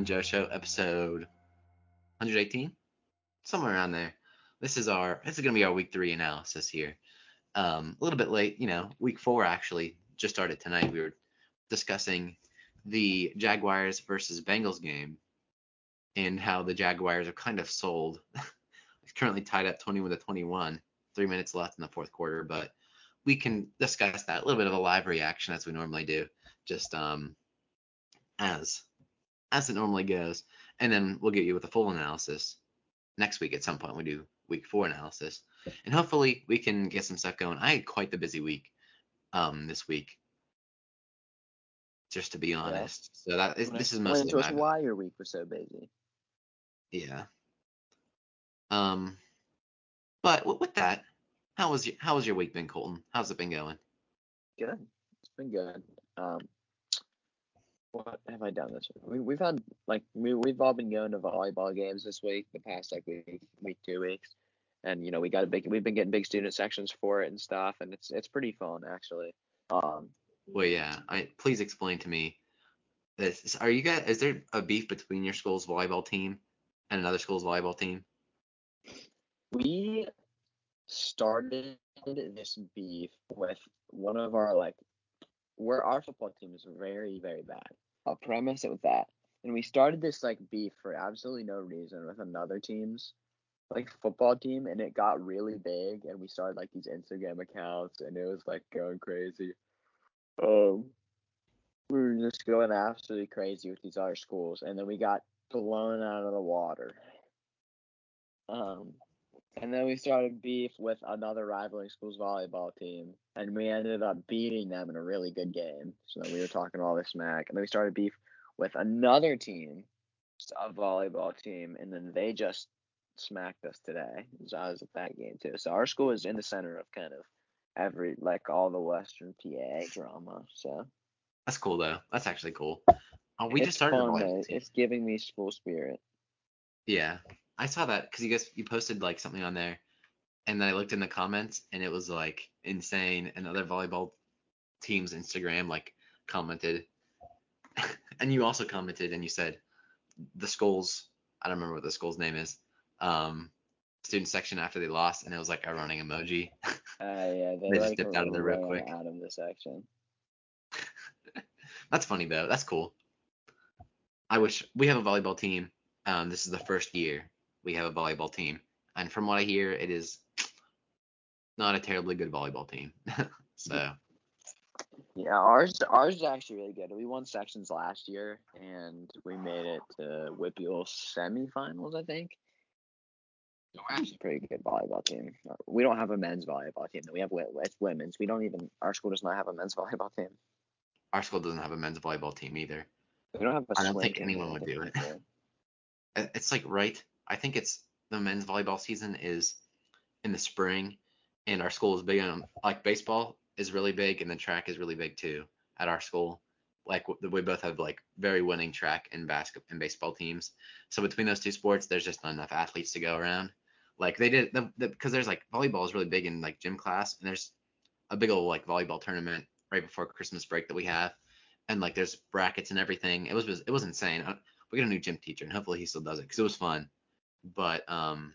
and Joe Show, episode 118, somewhere around there. This is our this is gonna be our week three analysis here. Um, a little bit late, you know, week four actually just started tonight. We were discussing the Jaguars versus Bengals game and how the Jaguars are kind of sold. currently tied up 21 to 21, three minutes left in the fourth quarter, but we can discuss that a little bit of a live reaction as we normally do, just um as as it normally goes, and then we'll get you with a full analysis next week at some point. We do week four analysis, and hopefully we can get some stuff going. I had quite the busy week um this week, just to be honest. So that is, this is mostly to us why your week was so busy. Yeah. Um, but with that, how was your how was your week been, Coltin? How's it been going? Good. It's been good. Um, what have I done this week? We, we've had like we we've all been going to volleyball games this week, the past like week, week two weeks, and you know we got a big we've been getting big student sections for it and stuff, and it's it's pretty fun actually. Um. Well, yeah. I please explain to me. This are you guys? Is there a beef between your school's volleyball team and another school's volleyball team? We started this beef with one of our like where our football team is very very bad. I'll premise it with that. And we started this like beef for absolutely no reason with another team's like football team and it got really big and we started like these Instagram accounts and it was like going crazy. Um we were just going absolutely crazy with these other schools and then we got blown out of the water. Um and then we started beef with another rivaling school's volleyball team, and we ended up beating them in a really good game. So we were talking all this smack, and then we started beef with another team, a volleyball team, and then they just smacked us today. So I was at that game too. So our school is in the center of kind of every like all the Western PA drama. So that's cool though. That's actually cool. Oh, we it's just started. Fun, it's giving me school spirit. Yeah, I saw that because you guys you posted like something on there, and then I looked in the comments and it was like insane. And other volleyball teams Instagram like commented, and you also commented and you said the skulls. I don't remember what the skull's name is. Um, student section after they lost, and it was like a running emoji. Uh, yeah, they, they like just dipped out of there real quick. Out of the section. That's funny though. That's cool. I wish we have a volleyball team. Um, this is the first year we have a volleyball team, and from what I hear, it is not a terribly good volleyball team. so. Yeah, ours ours is actually really good. We won sections last year, and we made it to WPIAL semifinals, I think. So we're actually a pretty good volleyball team. We don't have a men's volleyball team. We have it's women's. We don't even. Our school does not have a men's volleyball team. Our school doesn't have a men's volleyball team either. We don't have a I don't think anyone would do it. it's like right I think it's the men's volleyball season is in the spring, and our school is big on like baseball is really big, and then track is really big too at our school. Like we both have like very winning track and basket and baseball teams. So between those two sports, there's just not enough athletes to go around. Like they did the, because there's like volleyball is really big in like gym class, and there's a big old like volleyball tournament right before Christmas break that we have, and like there's brackets and everything. It was it was insane. Uh, we got a new gym teacher, and hopefully he still does it because it was fun but um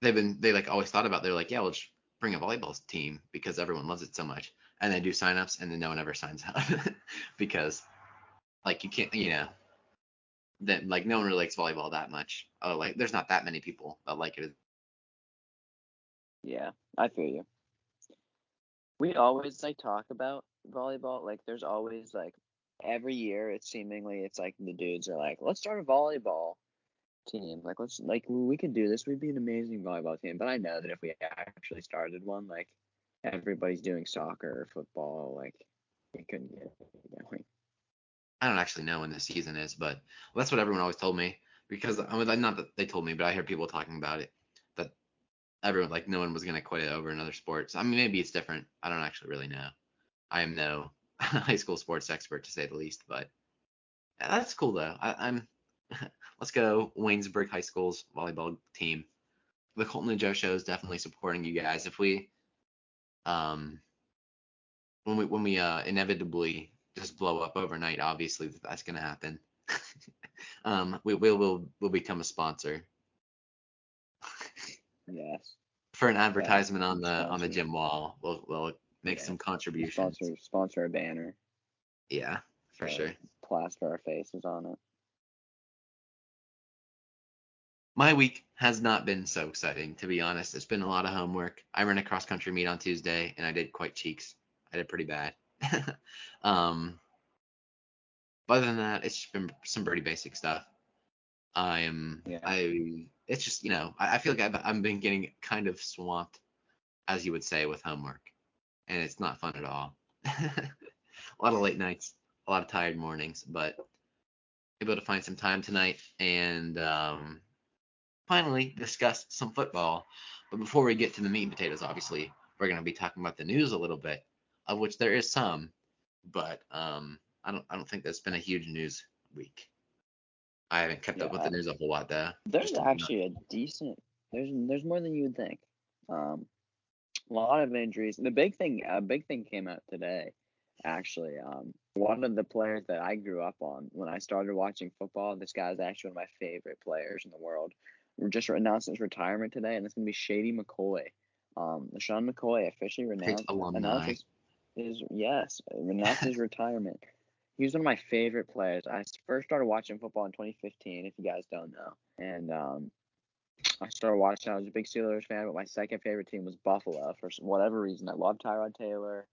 they've been they like always thought about they're like yeah we'll just bring a volleyball team because everyone loves it so much. And they do signups and then no one ever signs up because like you can't you know that like no one really likes volleyball that much. Oh like there's not that many people that like it. Yeah i feel you. We always like talk about volleyball like there's always like every year it's seemingly it's like the dudes are like, let's start a volleyball team. Like let's like we could do this. We'd be an amazing volleyball team. But I know that if we actually started one, like everybody's doing soccer or football, like we couldn't get going. I don't actually know when the season is, but that's what everyone always told me because I mean, not that they told me, but I hear people talking about it that everyone like no one was gonna quit it over another sport. So, I mean, maybe it's different. I don't actually really know. I am no high school sports expert to say the least, but that's cool though. I, am let's go Waynesburg High School's volleyball team. The Coltin and Joe show is definitely supporting you guys. If we um when we when we uh inevitably just blow up overnight. Obviously, that's gonna happen. um, we will will will become a sponsor Yes. for an advertisement on the on the gym wall. We'll we'll make Yeah. some contributions. Sponsor sponsor a banner. Yeah, for so sure. Plaster our faces on it. My week has not been so exciting, to be honest. It's been a lot of homework. I ran a cross country meet on Tuesday, and I did quite cheeks. I did pretty bad. um, but other than that, it's been some pretty basic stuff. I am, Yeah. I, it's just, you know, I, I feel like I've, I've been getting kind of swamped, as you would say, with homework, and it's not fun at all. a lot of late nights, a lot of tired mornings, but able to find some time tonight and um, finally discuss some football. But before we get to the meat and potatoes, obviously, we're going to be talking about the news a little bit, of which there is some, but um, I don't I don't think there's been a huge news week. I haven't kept up with the news a whole lot though. There's Just to be honest. actually a decent. There's there's more than you would think. Um, a lot of injuries. The big thing, a big thing came out today. Actually, um, one of the players that I grew up on when I started watching football. This guy is actually one of my favorite players in the world. Just announced his retirement today, and it's gonna be Shady McCoy. Um, Sean McCoy officially renounced announced his, his yes announced his retirement. He was one of my favorite players. I first started watching football in 2015, if you guys don't know. And um, I started watching. I was a big Steelers fan, but my second favorite team was Buffalo for whatever reason. I love Tyrod Taylor,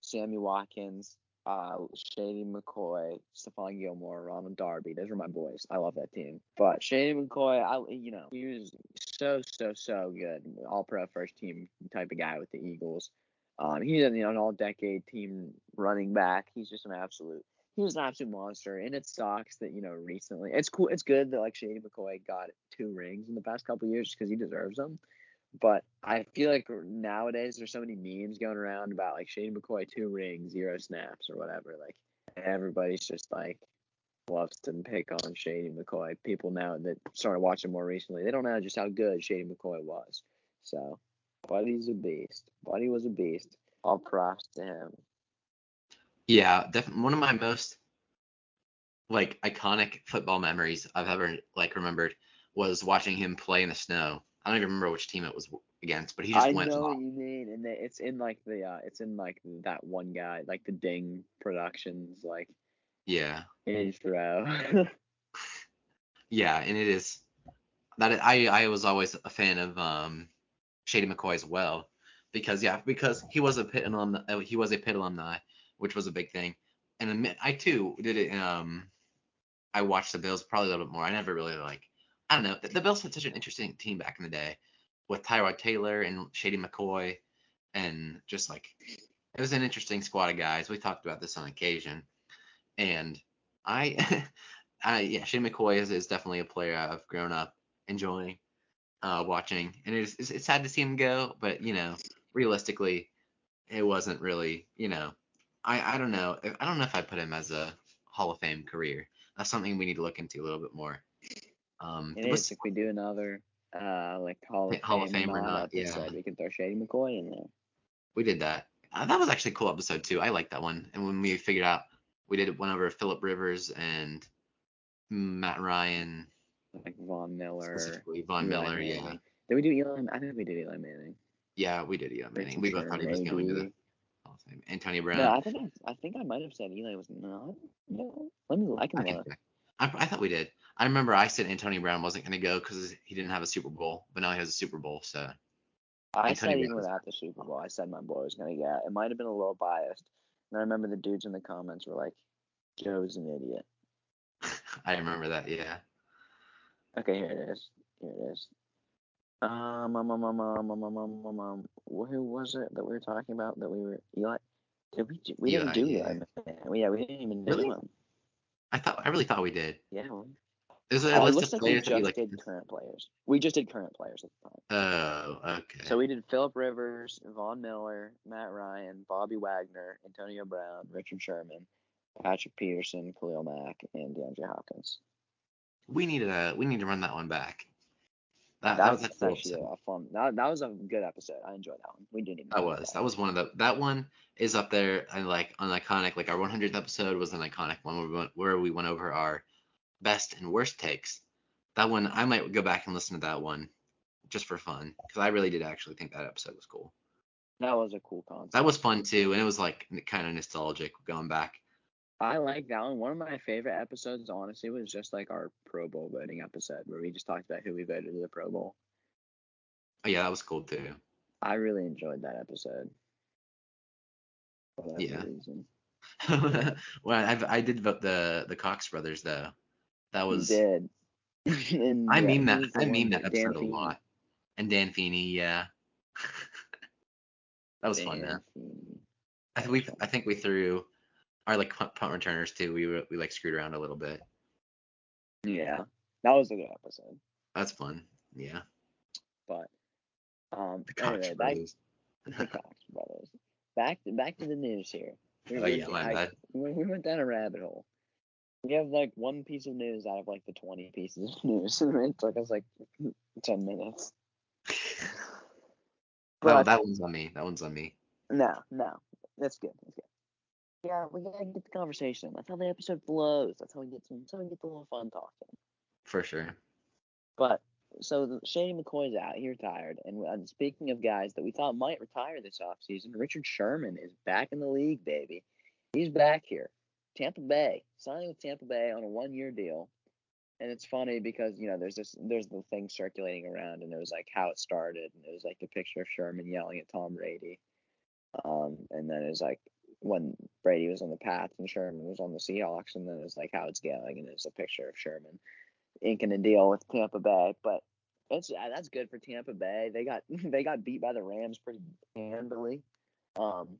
Sammy Watkins, uh, Shady McCoy, Stephon Gilmore, Ronald Darby. Those were my boys. I love that team. But Shady McCoy, I you know he was so so so good, all pro first team type of guy with the Eagles. Um, he's you know, an all decade team running back. He's just an absolute he was an absolute monster, and it sucks that you know recently. It's cool. It's good that like Shady McCoy got two rings in the past couple years because he deserves them. But I feel like nowadays there's so many memes going around about like Shady McCoy two rings, zero snaps or whatever. Like everybody's just like loves to pick on Shady McCoy. People now that started watching more recently, they don't know just how good Shady McCoy was. So, Buddy's a beast. Buddy was a beast. All props to him. Yeah, definitely one of my most like iconic football memories I've ever like remembered was watching him play in the snow. I don't even remember which team it was against, but he just went. I went know off. what you mean, and it's in like the uh, it's in like that one guy, like the Ding Productions, like Yeah. intro. Yeah, and it is that I I was always a fan of um Shady McCoy as well because yeah because he was a Pitt alumni uh, he was a Pitt alumni which was a big thing. And I too did it um I watched the Bills probably a little bit more. I never really like I don't know. The, the Bills had such an interesting team back in the day with Tyrod Taylor and Shady McCoy and just like it was an interesting squad of guys. We talked about this on occasion. And I I yeah Shady McCoy is, is definitely a player I've grown up enjoying uh, watching, and it's, it's it's sad to see him go, but you know, realistically, it wasn't really, you know, I I don't know, I don't know if I put him as a Hall of Fame career. That's something we need to look into a little bit more. Um, it is. If we do another uh like Hall of Hall of Fame, Fame or not, yeah. we can throw Shady McCoy in there. we did that. Uh, that was actually a cool episode too. I liked that one. And when we figured out, we did one over Philip Rivers and Matt Ryan, Like Von Miller. Von Eli Miller. Yeah, Manning. Did we do Eli? I think we did Eli Manning. yeah, we did. Yeah, Manning. We both thought he was going to the AB. Hall of Fame. Antonio Brown. No, I think I, I think I might have said Eli was not. No, let me. I can look. I, I thought we did. I remember I said Antonio Brown wasn't going to go because he didn't have a Super Bowl, but now he has a Super Bowl. So I Antonio said even without the Super Bowl, I said my boy was gonna get. It might have been a little biased. And I remember the dudes in the comments were like, "Joe's an idiot." I remember that. Yeah. Okay, here it is. Here it is. Um, um, um, um, um, um, um, um, um, um, who was it that we were talking about that we were Eli? Did we? do- We didn't do yeah. Eli. Man. Yeah, we didn't even do Really? him. I thought I really thought we did. Yeah. well, Is it Oh, a it list looks of like we players you just like? did current players. We just did current players at the time. Oh, okay. So we did Philip Rivers, Von Miller, Matt Ryan, Bobby Wagner, Antonio Brown, Richard Sherman, Patrick Peterson, Khalil Mack, and DeAndre Hopkins. we need to we need to run that one back. That, that was a actually episode. a fun. That, that was a good episode. I enjoyed that one. We didn't even. That was that was one of the that one is up there and like an iconic like our 100th episode was an iconic one where we went, where we went over our best and worst takes. That one I might go back and listen to that one just for fun because I really did actually think that episode was cool. That was a cool concept. That was fun too and it was like kind of nostalgic going back. I like that one. One of my favorite episodes, honestly, was just like our Pro Bowl voting episode where we just talked about who we voted to the Pro Bowl. Oh, yeah, that was cool too. I really enjoyed that episode. Yeah. reason. well, I've, I did vote the the Cox brothers though. That was He did. And, I mean that I mean that Dan episode a Feeney- lot. And Dan Feeney, yeah. that was fun, man. Feeney. I think we I think we threw our like punt, punt returners too. We were- we like screwed around a little bit. Yeah, that was a good episode. That's fun. Yeah. But um, The Cox anyway, back brothers. the brothers. Back to back to the news here. We- Oh we- yeah, my I- bad. we we went down a rabbit hole. We have like one piece of news out of like the 20 pieces of news. it took us like 10 minutes. Oh, But that one's on me. That one's on me. no, no, that's good. That's good. Yeah, we gotta get the conversation. That's how the episode flows. That's how we get some. That's how we get the little fun talking. For sure. But so the, Shady McCoy's out. He retired. And, and speaking of guys that we thought might retire this offseason, Richard Sherman is back in the league, baby. He's back here. Tampa Bay signing with Tampa Bay on a one-year deal. And it's funny because you know there's this there's the thing circulating around, and it was like how it started, and it was like the picture of Sherman yelling at Tom Brady, um, and then it was like when Brady was on the Pats and Sherman was on the Seahawks, and then it was like how it's going, and it's a picture of Sherman inking a deal with Tampa Bay. But it's uh, that's good for Tampa Bay. They got they got beat by the Rams pretty handily. Um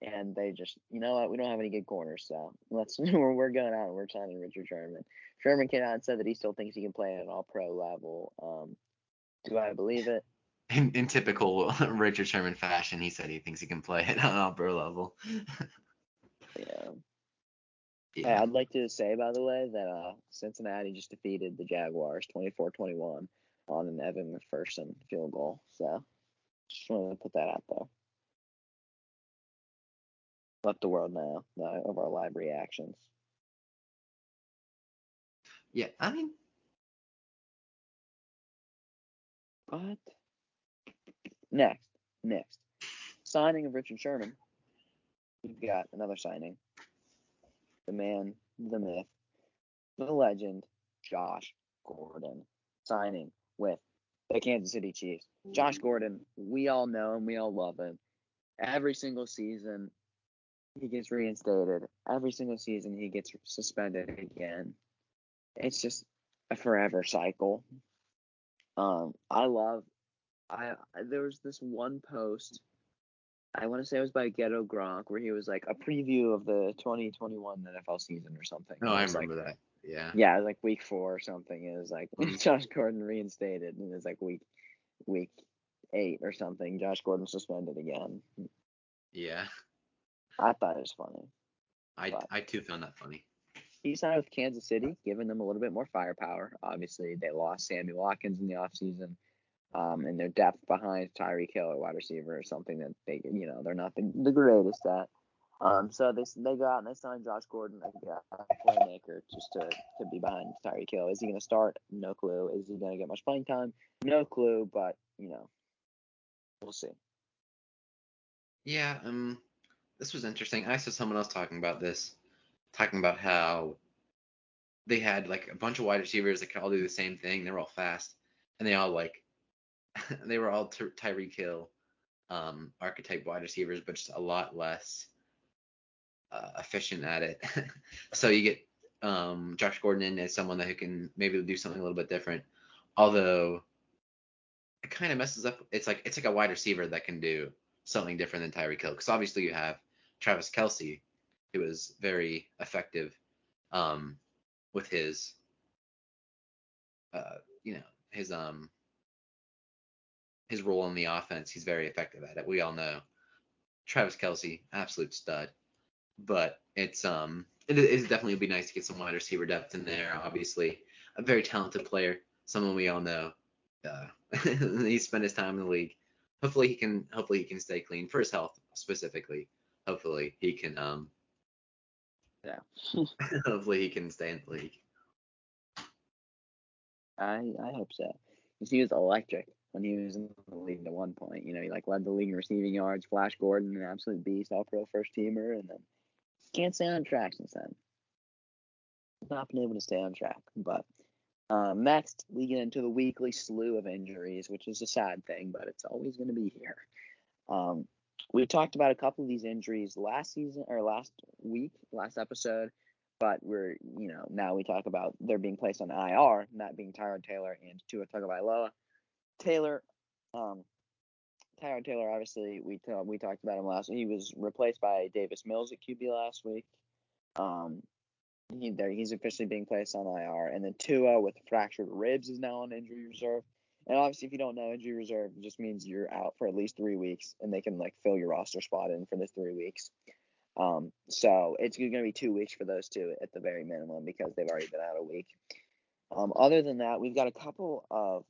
and they just you know what, we don't have any good corners, so let's we're, we're going out and we're signing Richard Sherman. Sherman came out and said that he still thinks he can play at an all pro level. Um do I believe it? In, in typical Richard Sherman fashion, he said he thinks he can play at an upper level. Yeah. Hey, Yeah. I'd like to say, by the way, that uh, Cincinnati just defeated the Jaguars 24-21 on an Evan McPherson field goal. So, just wanted to put that out there. Let the world know uh, of our live reactions. Yeah. I mean, But next, next signing of Richard Sherman. We've got another signing. The man, the myth, the legend, Josh Gordon, signing with the Kansas City Chiefs. Josh Gordon, we all know him, we all love him. Every single season, he gets reinstated. Every single season, he gets suspended again. It's just a forever cycle. Um, I love. I there was this one post. I want to say it was by Ghetto Gronk where he was like a preview of the 2021 NFL season or something. no, It I was, like, remember that. Yeah. yeah, like week four or something. It was like Mhm. Josh Gordon reinstated, and it was like week week eight or something. Josh Gordon suspended again. Yeah. I thought it was funny. I I too found that funny. He signed with Kansas City, giving them a little bit more firepower. Obviously, they lost Sammy Watkins in the offseason. Um, and their depth behind Tyreek Hill at wide receiver or something that they, you know, they're not the, the greatest at. Um, so they they go out and they sign Josh Gordon, a playmaker, just to, to be behind Tyreek Hill. Is he going to start? No clue. Is he going to get much playing time? No clue. But you know, we'll see. Yeah, um, this was interesting. I saw someone else talking about this, talking about how they had like a bunch of wide receivers that could all do the same thing. They were all fast, and they all like, they were all Ty- Tyreek Hill, um, archetype wide receivers, but just a lot less uh, efficient at it. so you get um, Josh Gordon in as someone that can maybe do something a little bit different, although it kind of messes up. It's like it's like a wide receiver that can do something different than Tyreek Hill. Because obviously you have Travis Kelce, who is very effective um, with his, uh, you know, his um his role in the offense. He's very effective at it. We all know. Travis Kelce, absolute stud. But it's um it is definitely would be nice to get some wide receiver depth in there. Obviously, a very talented player, someone we all know. uh, he spent his time in the league. Hopefully he can. Hopefully he can stay clean for his health specifically. Hopefully he can. Um. Yeah. hopefully he can stay in the league. I I hope so. He was electric when he was in the league at one point. You know, he like led the league in receiving yards. Flash Gordon, an absolute beast, all pro first teamer, and then can't stay on track since then. Not been able to stay on track. But um, next, we get into the weekly slew of injuries, which is a sad thing, but it's always going to be here. Um, we talked about a couple of these injuries last season or last week, last episode, but we're you know now we talk about they're being placed on IR, that being Tyrod Taylor and Tua Tagovailoa. Taylor, um, Tyrod Taylor, obviously we t- we talked about him last. He was replaced by Davis Mills at QB last week. Um, he there he's officially being placed on IR, and then Tua with fractured ribs is now on injury reserve. And obviously, if you don't know, injury reserve just means you're out for at least three weeks, and they can like fill your roster spot in for this three weeks. Um, so it's going to be two weeks for those two at the very minimum because they've already been out a week. Um, other than that, we've got a couple of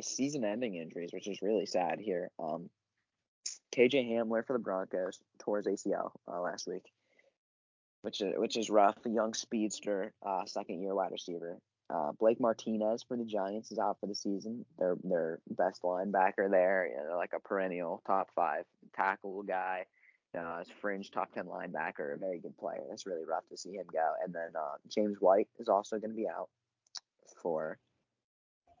season-ending injuries, which is really sad here. Um, KJ Hamler for the Broncos tore his ACL uh, last week, which is which is rough. A young speedster, uh, second-year wide receiver. Uh, Blake Martinez for the Giants is out for the season. Their their best linebacker there, you know, like a perennial top five tackle guy. Uh, as fringe top ten linebacker, a very good player. It's really rough to see him go. And then uh, James White is also going to be out for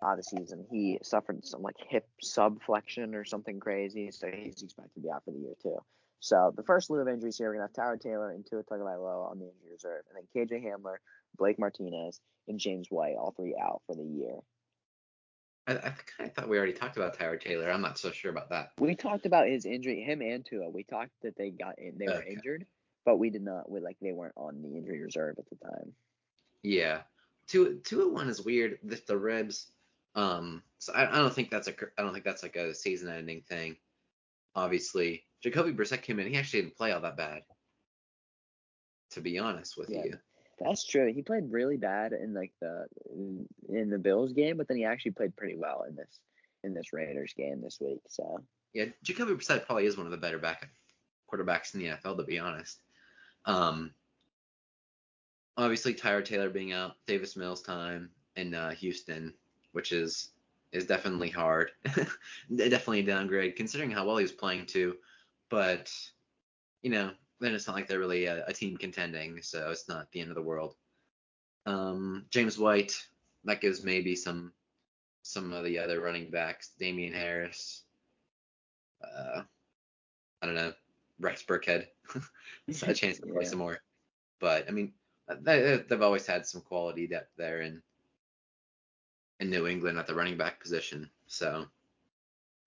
uh, the season. He suffered some like hip subluxation or something crazy, so he's expected to be out for the year too. So the first slew of injuries here, we're gonna have Tyrod Taylor and Tua Tagovailoa on the injury reserve, and then KJ Hamler, Blake Martinez, and James White, all three out for the year. I, I thought we already talked about Tyrod Taylor. I'm not so sure about that. We talked about his injury, him and Tua. We talked that they got in, they were Okay. injured, but we did not. We like they weren't on the injury reserve at the time. Yeah, two and one is weird. The, the ribs. Um, so I, I don't think that's a I don't think that's like a season-ending thing. Obviously, Jacoby Brissett came in. He actually didn't play all that bad. To be honest with Yeah. you. That's true. He played really bad in like the in the Bills game, but then he actually played pretty well in this in this Raiders game this week. So Yeah, Jacoby Brissett probably is one of the better back quarterbacks in the NFL, to be honest. Um, obviously Tyrod Taylor being out, Davis Mills time in uh, Houston, which is is definitely hard. definitely a downgrade considering how well he was playing too. But you know, then it's not like they're really a, a team contending, so it's not the end of the world. Um, James White, that gives maybe some some of the other running backs, Damien Harris, uh, I don't know, Rex Burkhead, so a chance to play Yeah. some more. But I mean, they, they've always had some quality depth there in in New England at the running back position. So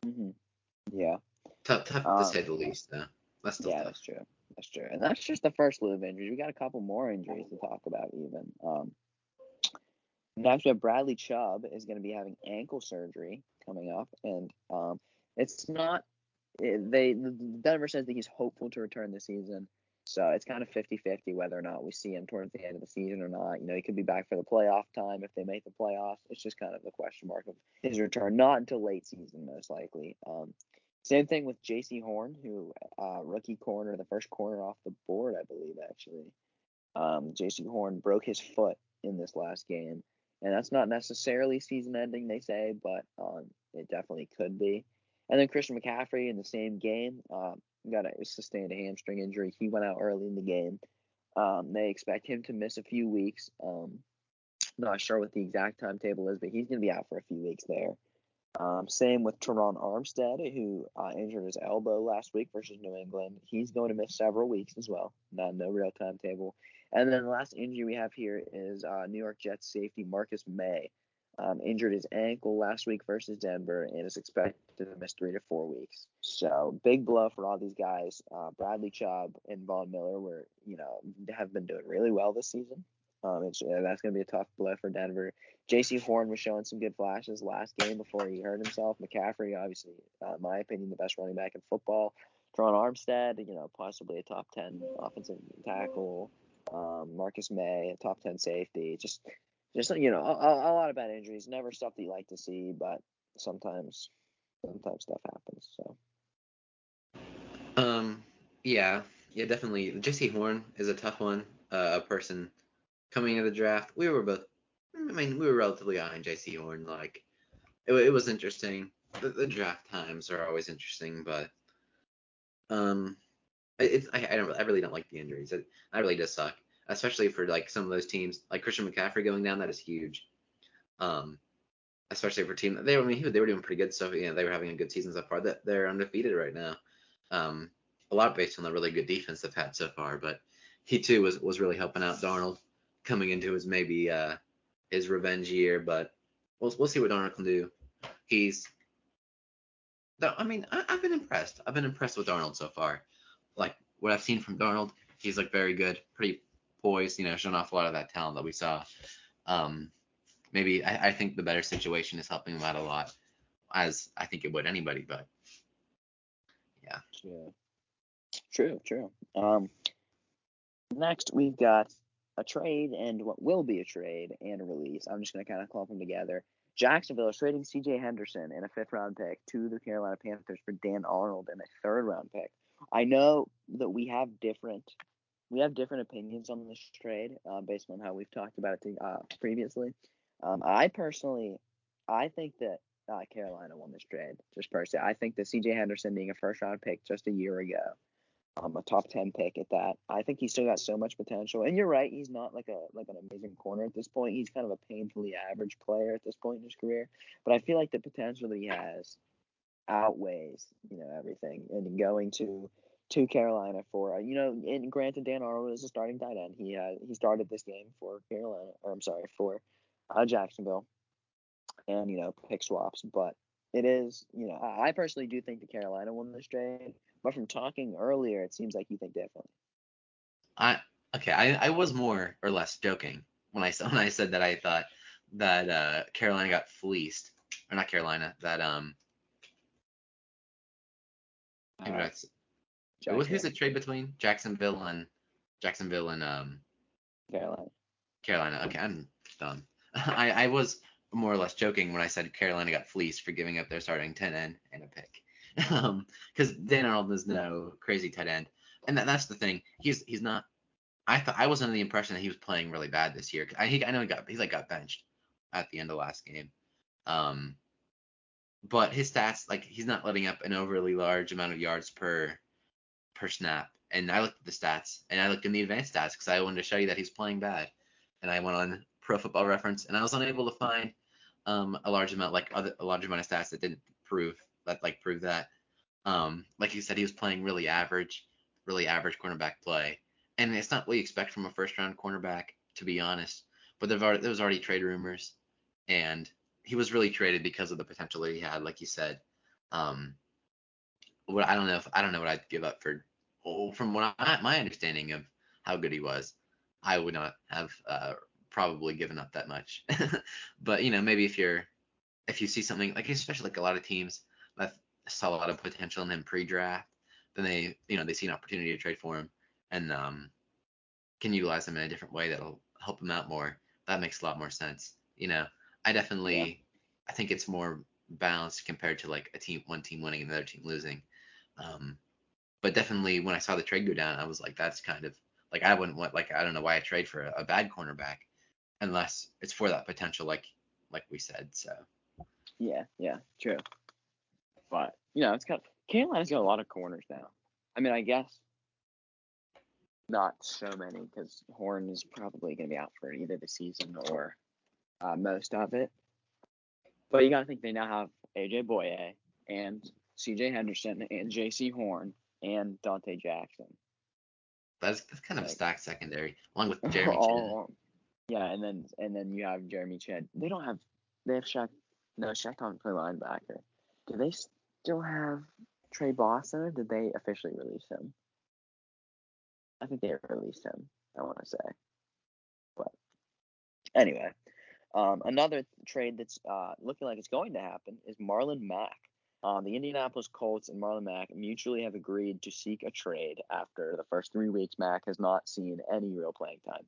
hmm yeah, tough, tough to Um, say the least. Though. That's yeah, tough. that's true. That's true. And that's just the first slew of injuries. We got a couple more injuries to talk about even. Um, next we have Bradley Chubb is going to be having ankle surgery coming up, and um, it's not. They Denver says that he's hopeful to return this season. So it's kind of 50-50 whether or not we see him towards the end of the season or not. You know, he could be back for the playoff time if they make the playoffs. It's just kind of the question mark of his return. Not until late season, most likely. Um, same thing with Jaycee Horn, who uh, rookie corner, the first corner off the board, I believe, actually. Um, Jaycee Horn broke his foot in this last game, and that's not necessarily season-ending, they say, but um, it definitely could be. And then Christian McCaffrey in the same game uh, got a sustained a hamstring injury. He went out early in the game. Um, they expect him to miss a few weeks. Um, not sure what the exact timetable is, but he's going to be out for a few weeks there. Um, same with Terron Armstead, who uh, injured his elbow last week versus New England. He's going to miss several weeks as well. Not no real timetable. And then the last injury we have here is uh, New York Jets safety Marcus Maye. Um, injured his ankle last week versus Denver and is expected to miss three to four weeks. So big blow for all these guys. Uh, Bradley Chubb and Von Miller were, you know, have been doing really well this season. Um, it's, uh, that's going to be a tough blow for Denver. Jaycee Horn was showing some good flashes last game before he hurt himself. McCaffrey, obviously, uh, in my opinion, the best running back in football. Terron Armstead, you know, possibly a top 10 offensive tackle. Um, Marcus Maye, a top 10 safety. Just, just you know, a, a lot of bad injuries. Never stuff that you like to see, but sometimes sometimes stuff happens. So Um, yeah, yeah, definitely. Jaycee Horn is a tough one. Uh, a person coming into the draft. We were both. I mean, we were relatively high on Jaycee Horn. Like, it, it was interesting. The, the draft times are always interesting, but um, it's I, I don't I really don't like the injuries. It, that really does suck, especially for like some of those teams like Christian McCaffrey going down. That is huge. Um, especially for team they were I mean they were doing pretty good stuff. You know, they were having a good season so far. That they're undefeated right now. Um, a lot based on the really good defense they've had so far, but he too was was really helping out Darnold coming into his maybe uh his revenge year, but we'll we'll see what Darnold can do. He's I mean, I, have been impressed. I've been impressed with Darnold so far. Like what I've seen from Darnold, he's like very good, pretty poised, you know, showing off a lot of that talent that we saw. Um, maybe I, I think the better situation is helping him out a lot, as I think it would anybody. But yeah. Yeah. True, true. Um, next we've got a trade and what will be a trade and a release. I'm just gonna kind of clump them together. Jacksonville is trading C.J. Henderson and a fifth round pick to the Carolina Panthers for Dan Arnold and a third round pick. I know that we have different we have different opinions on this trade uh, based on how we've talked about it uh, previously. Um, I personally, I think that uh, Carolina won this trade. Just personally, I think that C.J. Henderson being a first round pick just a year ago, um, a top ten pick at that. I think he's still got so much potential. And you're right, he's not like a like an amazing corner at this point. He's kind of a painfully average player at this point in his career. But I feel like the potential that he has outweighs you know everything. And going to to Carolina for uh, you know, and granted, Dan Arnold is a starting tight end. He uh, he started this game for Carolina, or I'm sorry for uh, Jacksonville, and you know pick swaps. But it is you know I, I personally do think the Carolina won this trade. But from talking earlier, it seems like you think differently. I okay. I, I was more or less joking when I when I said that I thought that uh, Carolina got fleeced, or not Carolina. That um. Uh, what was the trade between Jacksonville and Jacksonville and um Carolina? Carolina. Okay, I'm done. I, I was more or less joking when I said Carolina got fleeced for giving up their starting 10 end and a pick. Because um, Dan Arnold is no crazy tight end, and that, that's the thing. He's he's not. I thought I was under the impression that he was playing really bad this year. I he, I know he got he's like got benched at the end of last game. Um, but his stats like he's not letting up an overly large amount of yards per per snap. And I looked at the stats and I looked in the advanced stats because I wanted to show you that he's playing bad. And I went on Pro Football Reference and I was unable to find um, a large amount like other, a large amount of stats that didn't prove that like prove that. Um, like you said, he was playing really average, really average cornerback play, and it's not what you expect from a first round cornerback, to be honest. But there was already trade rumors, and he was really traded because of the potential that he had, like you said. Um, what I don't know if I don't know what I'd give up for. Well, from what I, my understanding of how good he was, I would not have uh, probably given up that much. but you know, maybe if you're if you see something like especially like a lot of teams that saw a lot of potential in him pre-draft, then they you know they see an opportunity to trade for him and um, can utilize him in a different way that'll help him out more. That makes a lot more sense. You know, I definitely yeah. I think it's more balanced compared to like a team one team winning and another team losing. Um, but definitely when I saw the trade go down, I was like, that's kind of like I wouldn't want like I don't know why I trade for a, a bad cornerback unless it's for that potential, like like we said. So. Yeah, yeah, true. But you know, it's got Carolina's got a lot of corners now. I mean, I guess not so many because Horn is probably going to be out for either the season or uh, most of it. But you got to think they now have AJ Bouye and C.J. Henderson and Jaycee Horn and Donte Jackson. That's, that's kind of like, a stacked secondary, along with Jeremy all, Yeah, and then and then you have Jeremy Chinn. They don't have they have Shaq. No, Shaq don't play linebacker. Do they still have Tre Boston? did they officially release him? I think they released him. I want to say, but anyway, um, another trade that's uh, looking like it's going to happen is Marlon Mack um, the Indianapolis Colts and Marlon Mack mutually have agreed to seek a trade after the first three weeks. Mack has not seen any real playing time.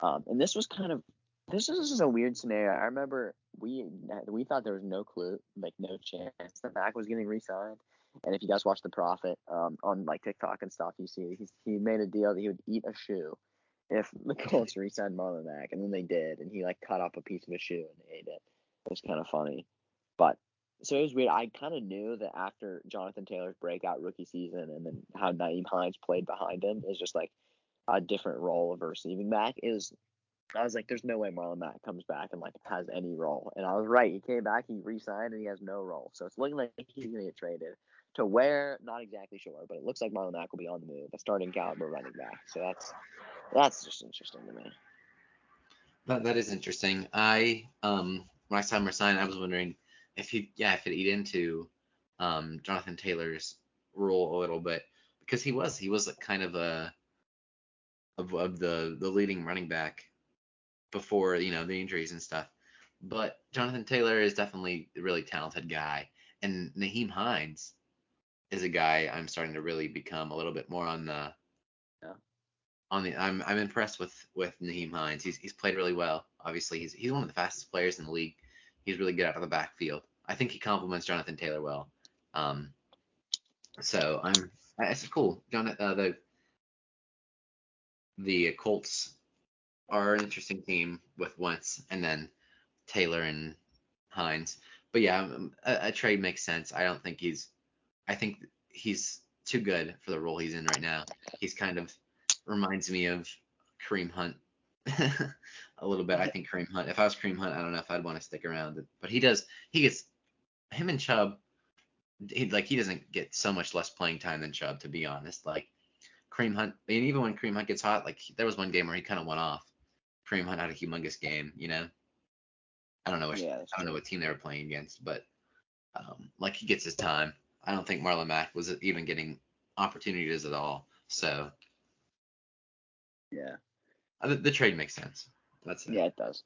Um, and this was kind of This is just a weird scenario. I remember we we thought there was no clue, like no chance that Mack was getting re-signed. And if you guys watch The Prophet um, on like TikTok and stuff, you see he's, he made a deal that he would eat a shoe if the Colts re-signed Marlon Mack, and then they did, and he like cut up a piece of a shoe and ate it. It was kind of funny, but so it was weird. I kind of knew that after Jonathan Taylor's breakout rookie season, and then how Nyheim Hines played behind him is just like a different role of a receiving back. Is I was like, there's no way Marlon Mack comes back and like has any role, and I was right. He came back, he re-signed, and he has no role. So it's looking like he's gonna get traded. To where, not exactly sure, but it looks like Marlon Mack will be on the move, a starting caliber running back. So that's that's just interesting to me. That that is interesting. I um when I saw him resign, I was wondering if he yeah if it eat into um Jonathan Taylor's role a little bit because he was he was a kind of a of, of the the leading running back before you know the injuries and stuff. But Jonathan Taylor is definitely a really talented guy, and Nyheim Hines is a guy I'm starting to really become a little bit more on the Yeah. on the I'm I'm impressed with with Nyheim Hines. He's he's played really well. Obviously, he's he's one of the fastest players in the league. He's really good out of the backfield. I think he complements Jonathan Taylor well. Um, so I'm it's cool. John, uh, the the Colts are an interesting team with Wentz and then Taylor and Hines. But yeah, um, a, a trade makes sense. I don't think he's. I think he's too good for the role he's in right now. He's kind of reminds me of Kareem Hunt a little bit. I think Kareem Hunt. If I was Kareem Hunt, I don't know if I'd want to stick around. But he does. He gets him and Chubb. He like he doesn't get so much less playing time than Chubb, to be honest. Like Kareem Hunt, and even when Kareem Hunt gets hot, like there was one game where he kind of went off. Kareem Hunt had a humongous game, you know. I don't know which Yeah, I don't know what team they were playing against, but um, like he gets his time. I don't think Marlon Mack was even getting opportunities at all. So Yeah. uh, the, the trade makes sense. That's it. Yeah, it does.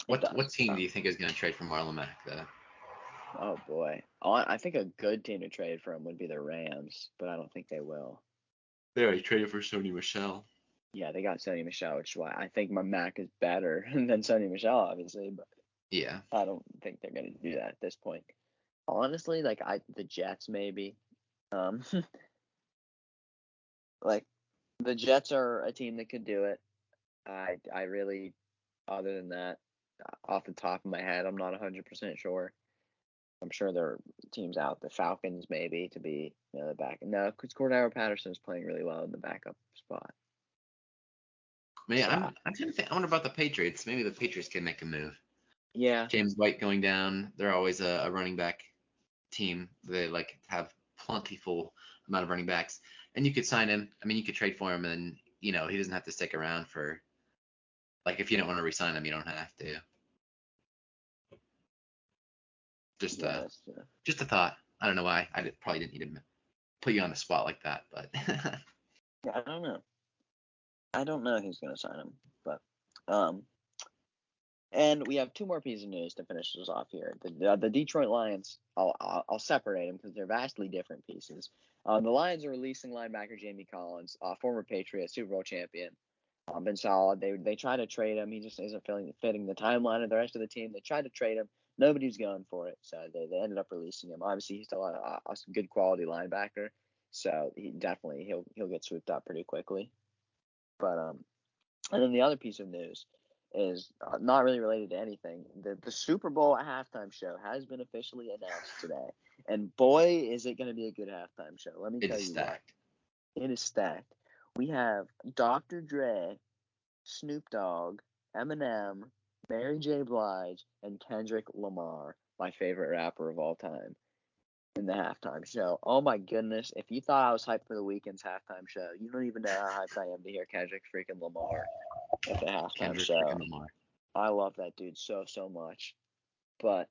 It What does. what team Um, do you think is going to trade for Marlon Mack though? Oh boy, I I think a good team to trade for him would be the Rams, but I don't think they will. They already traded for Sony Michel. Yeah, they got Sony Michel, which is why I think my Mac is better than Sony Michel, obviously, but Yeah. I don't think they're gonna do that at this point. Honestly, like I the Jets maybe. Um like the Jets are a team that could do it. I I really other than that, uh, off the top of my head, I'm not 100% sure. I'm sure there are teams out. The Falcons maybe to be you know, the back. No, because Cordarrelle Patterson is playing really well in the backup spot. So- I'm uh, I'm trying to think. I wonder about the Patriots. Maybe the Patriots can make a move. Yeah, James White going down. They're always a, a running back team. They like have plentiful amount of running backs, and you could sign him. I mean, you could trade for him, and you know he doesn't have to stick around for. Like if you don't want to re-sign him, you don't have to. Just uh, that's just a thought. I don't know why. I did, probably didn't need to put you on the spot like that, but Yeah, I don't know. I don't know who's gonna sign him, but um, and we have two more pieces of news to finish this off here. The uh, the Detroit Lions. I'll I'll, I'll separate them because they're vastly different pieces. Um, the Lions are releasing linebacker Jamie Collins, uh, former Patriot, Super Bowl champion. Um, been solid. They they tried to trade him. He just isn't fitting fitting the timeline of the rest of the team. They tried to trade him. Nobody's going for it, so they, they ended up releasing him. Obviously, he's still a, a, a good quality linebacker, so he definitely he'll he'll get swooped up pretty quickly. But um, and then the other piece of news is uh, not really related to anything. The the Super Bowl halftime show has been officially announced today, and boy, is it going to be a good halftime show. Let me it tell you what. stacked. It is stacked. We have Dr. Dre, Snoop Dogg, Eminem, Mary J. Blige, and Kendrick Lamar, my favorite rapper of all time, in the halftime show. Oh my goodness. If you thought I was hyped for the weekend's halftime show, you don't even know how hyped I am to hear Kendrick freaking Lamar at the halftime Kendrick show. freaking Lamar. I love that dude so, so much. But,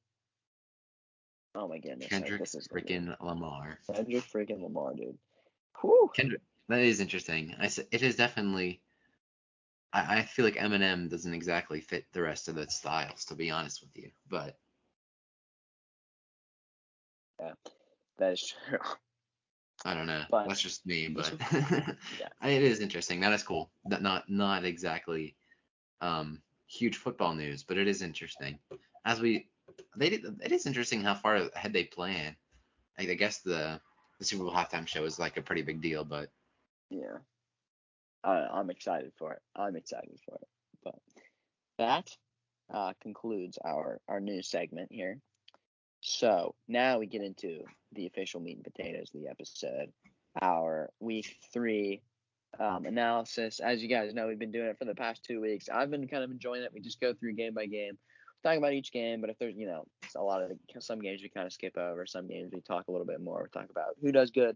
oh my goodness. like, Kendrick this is freaking Lamar. Kendrick freaking Lamar, dude. Whew. Kendrick, that is interesting. I it is definitely. I, I feel like Eminem doesn't exactly fit the rest of the styles, to be honest with you. But yeah, That is true. I don't know. But- That's just me. But Yeah. It is interesting. That is cool. Not not not exactly um huge football news, but it is interesting. As we, they did, it is interesting how far ahead they plan. I, I guess the the Super Bowl halftime show is like a pretty big deal, but Yeah. I, I'm excited for it. I'm excited for it. But that uh, concludes our, our news segment here. So now we get into the official meat and potatoes of the episode, our week three um, analysis. As you guys know, we've been doing it for the past two weeks. I've been kind of enjoying it. We just go through game by game, talk about each game. But if there's, you know, it's a lot of the, some games we kind of skip over, some games we talk a little bit more. We talk about who does good,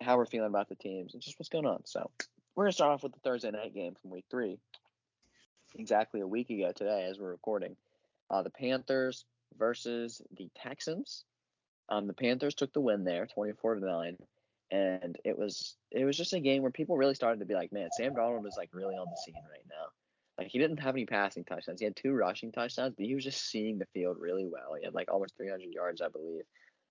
how we're feeling about the teams, and just what's going on. So we're gonna start off with the Thursday night game from week three. Exactly a week ago today, as we're recording, uh, the Panthers versus the Texans. Um, the Panthers took the win there, 24 to nine, and it was it was just a game where people really started to be like, man, Sam Darnold is like really on the scene right now. Like he didn't have any passing touchdowns. He had two rushing touchdowns, but he was just seeing the field really well. He had like almost 300 yards, I believe.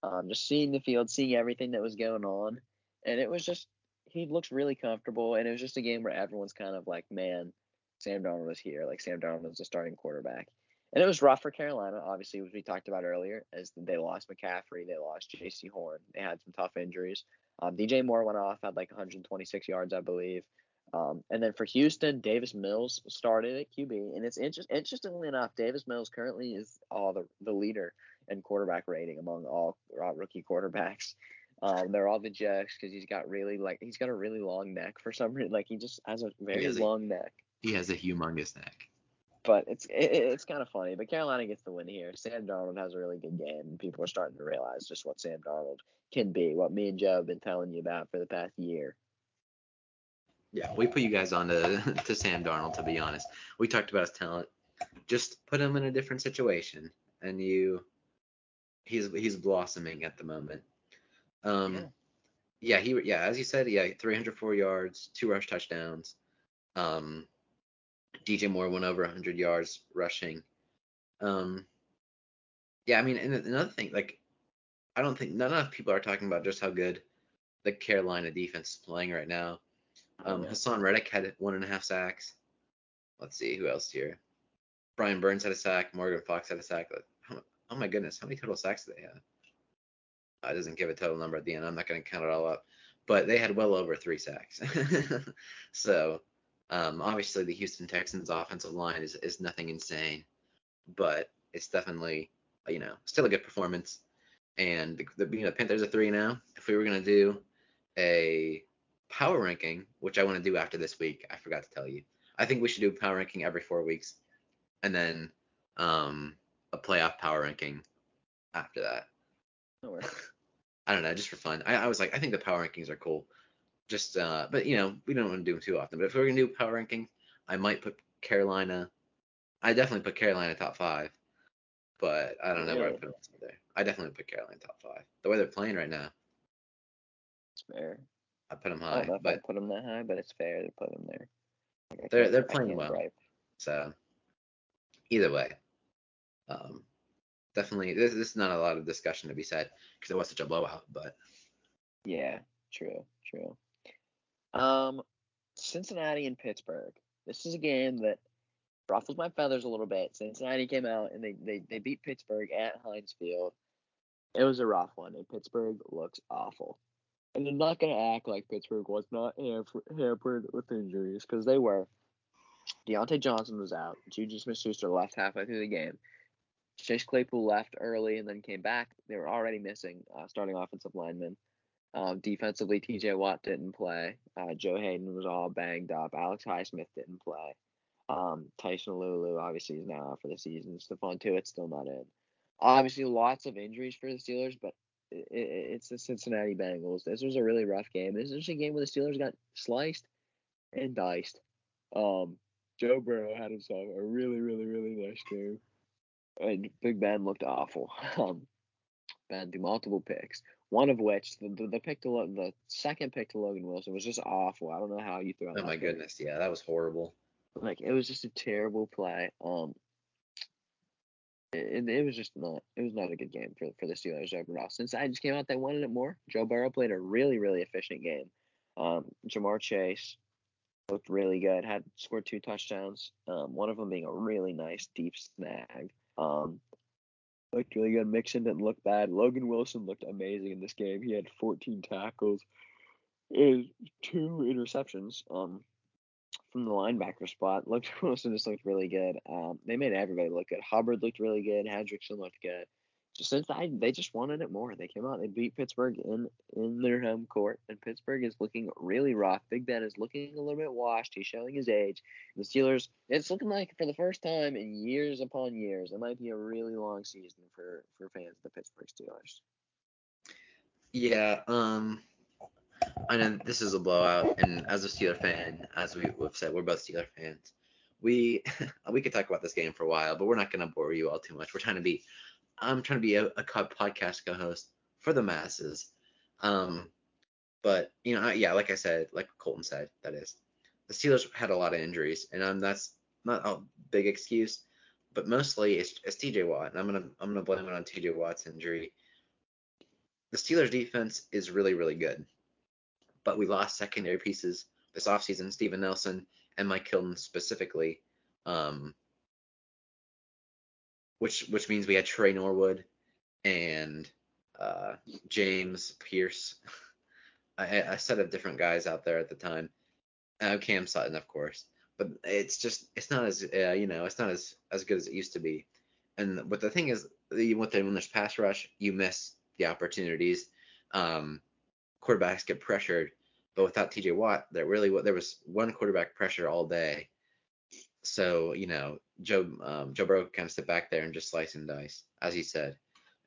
Um, just seeing the field, seeing everything that was going on, and it was just he looks really comfortable. And it was just a game where everyone's kind of like, man, Sam Darnold is here. Like Sam Darnold is the starting quarterback. And it was rough for Carolina, obviously, as we talked about earlier, as they lost McCaffrey, they lost Jaycee Horn, they had some tough injuries. Um, DJ Moore went off, had like 126 yards, I believe. Um, and then for Houston, Davis Mills started at QB, and it's inter- interestingly enough, Davis Mills currently is all the the leader in quarterback rating among all uh, rookie quarterbacks. Um, they're all the jokes because he's got really like he's got a really long neck for some reason. Like he just has a very has a- long neck he has a humongous neck. but it's it, it's kind of funny. But Carolina gets the win here. Sam Darnold has a really good game, and people are starting to realize just what Sam Darnold can be. What me and Joe have been telling you about for the past year. Yeah, we put you guys on to, to Sam Darnold, to be honest. We talked about his talent. Just put him in a different situation, and you, he's he's blossoming at the moment. Um, yeah. he yeah, as you said, yeah, 304 yards, two rush touchdowns. Um, DJ Moore went over 100 yards rushing. Um, yeah, I mean, and another thing, like, I don't think not enough people are talking about just how good the Carolina defense is playing right now. Um, Yeah. Haason Reddick had one and a half sacks. Let's see who else here. Brian Burns had a sack. Morgan Fox had a sack. How- Oh my goodness, how many total sacks did they have? It doesn't give a total number at the end. I'm not going to count it all up, but they had well over three sacks. so um, obviously the Houston Texans offensive line is is nothing insane, but it's definitely you know still a good performance. And the, the you know Panthers are three now. If we were going to do a power ranking, which I want to do after this week. I forgot to tell you. I think we should do a power ranking every four weeks, and then um, a playoff power ranking after that. No worries. I don't know, just for fun. I, I was like, I think the power rankings are cool. Just, uh, but you know, we don't want to do them too often. But if we're gonna do power ranking, I might put Carolina. I definitely put Carolina top five, but I don't know where I put them there. I definitely put Carolina top five. The way they're playing right now, It's fair. I put them I high. if But I'd put them that high, but it's fair to put them there. Like, They're- they're playing well. gripe. So either way, um, definitely this, this is not a lot of discussion to be said because it was such a blowout. But Yeah, true, true. Um, Cincinnati and Pittsburgh. This is a game that ruffles my feathers a little bit. Cincinnati came out and they, they, they beat Pittsburgh at Heinz Field. It was a rough one, and Pittsburgh looks awful. And I'm not going to act like Pittsburgh was not hamper- hampered with injuries, because they were. Diontae Johnson was out. Juju Smith Schuster left halfway through the game. Chase Claypool left early and then came back. They were already missing uh, starting offensive linemen. Um, defensively, TJ Watt didn't play. Uh, Joe Haden was all banged up. Alex Highsmith didn't play. Um, Tyson Alualu obviously is now out for the season. Stephon Tuitt's still not in. Obviously, lots of injuries for the Steelers, but i i it's the Cincinnati Bengals. This was a really rough game. This was a game where the Steelers got sliced and diced. Um, Joe Burrow had himself a really, really, really nice game. And Big Ben looked awful. Um, Ben threw multiple picks. One of which, the, the, the pick to the second pick to Logan Wilson was just awful. I don't know how you threw. That. Oh my pick. goodness, yeah, that was horrible. Like it was just a terrible play. Um, it, it was just not. It was not a good game for for the Steelers overall. Cincy just came out, they wanted it more. Joe Burrow played a really really efficient game. Um, Ja'Marr Chase looked really good. Had scored two touchdowns. Um, one of them being a really nice deep snag. Um, looked really good. Mixon didn't look bad. Logan Wilson looked amazing in this game. He had 14 tackles and two interceptions. Um, from the linebacker spot. Looked Wilson just looked really good. Um, they made everybody look good. Hubbard looked really good. Hendrickson looked good. Cincy, they just wanted it more. They came out. They beat Pittsburgh in in their home court, and Pittsburgh is looking really rough. Big Ben is looking a little bit washed. He's showing his age. The Steelers, it's looking like for the first time in years upon years, it might be a really long season for for fans of the Pittsburgh Steelers. Yeah. Um. I know this is a blowout, and as a Steeler fan, as we, have said, we're both Steeler fans. We we could talk about this game for a while, but we're not going to bore you all too much. We're trying to be, I'm trying to be a, a podcast co-host for the masses. Um, but you know, yeah, like I said, like Coltin said, that is, the Steelers had a lot of injuries, and um, that's not a big excuse, but mostly it's, it's T.J. Watt, and I'm gonna I'm gonna blame it on T.J. Watt's injury. The Steelers defense is really really good but we lost secondary pieces this offseason, Steven Nelson and Mike Hilton specifically, um, which which means we had Tre Norwood and uh, James Pierce, a, a, set of different guys out there at the time. Uh, Cam Sutton, of course, but it's just it's not as uh, you know it's not as as good as it used to be. And but the thing is, with the, when there's pass rush, you miss the opportunities. Um, quarterbacks get pressured, but without TJ Watt, there really there was one quarterback pressure all day. So you know, Joe um, Joe Burrow kind of sit back there and just slice and dice, as he said.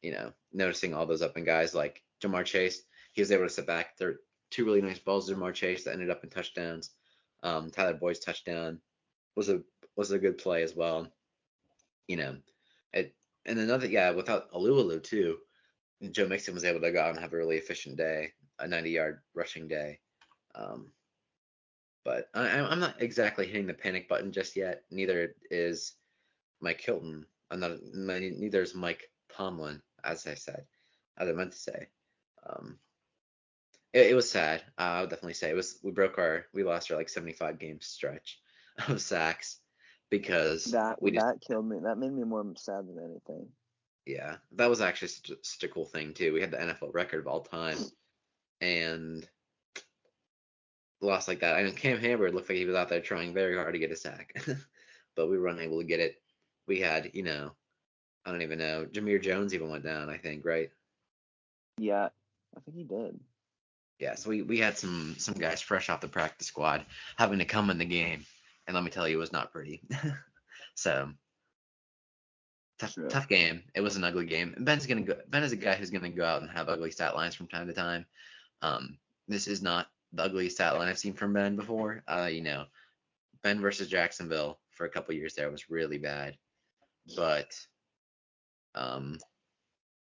You know, noticing all those up and guys like Ja'Marr Chase, he was able to sit back. There two really nice balls to Ja'Marr Chase that ended up in touchdowns. Um, Tyler Boyd's touchdown was a was a good play as well. You know, it and another yeah, without Alualu too, Joe Mixon was able to go out and have a really efficient day, a 90 yard rushing day. Um, but I, am not exactly hitting the panic button just yet. Neither is Mike Hilton. I'm not, neither is Mike Tomlin, as I said, as I meant to say. Um, it, it, was sad. Uh, I would definitely say it was. We broke our, we lost our like 75 game stretch of sacks because that we just, that killed me. That made me more sad than anything. Yeah, that was actually such a, such a cool thing too. We had the NFL record of all time, and loss like that. I know Cam Heyward looked like he was out there trying very hard to get a sack, but we were unable to get it. We had, you know, I don't even know. Jamir Jones even went down, I think, right? Yeah, I think he did. Yeah, so we, we had some some guys fresh off the practice squad having to come in the game, and let me tell you, it was not pretty. so tough sure. tough game. It was an ugly game. Ben's gonna go. Ben is a guy who's gonna go out and have ugly stat lines from time to time. Um, this is not the ugliest stat line I've seen from Ben before. Uh, you know, Ben versus Jacksonville for a couple years there was really bad, but um,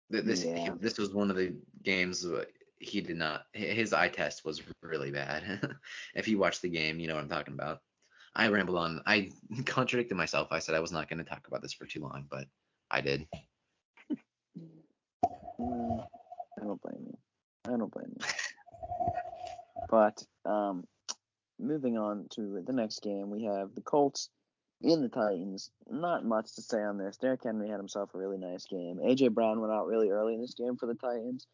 this yeah. this was one of the games he did not his eye test was really bad. if you watch the game, you know what I'm talking about. I rambled on. I contradicted myself. I said I was not going to talk about this for too long, but I did. I don't blame you. I don't blame you. But um, moving on to the next game, we have the Colts in the Titans. Not much to say on this. Derrick Henry had himself a really nice game. AJ Brown went out really early in this game for the Titans,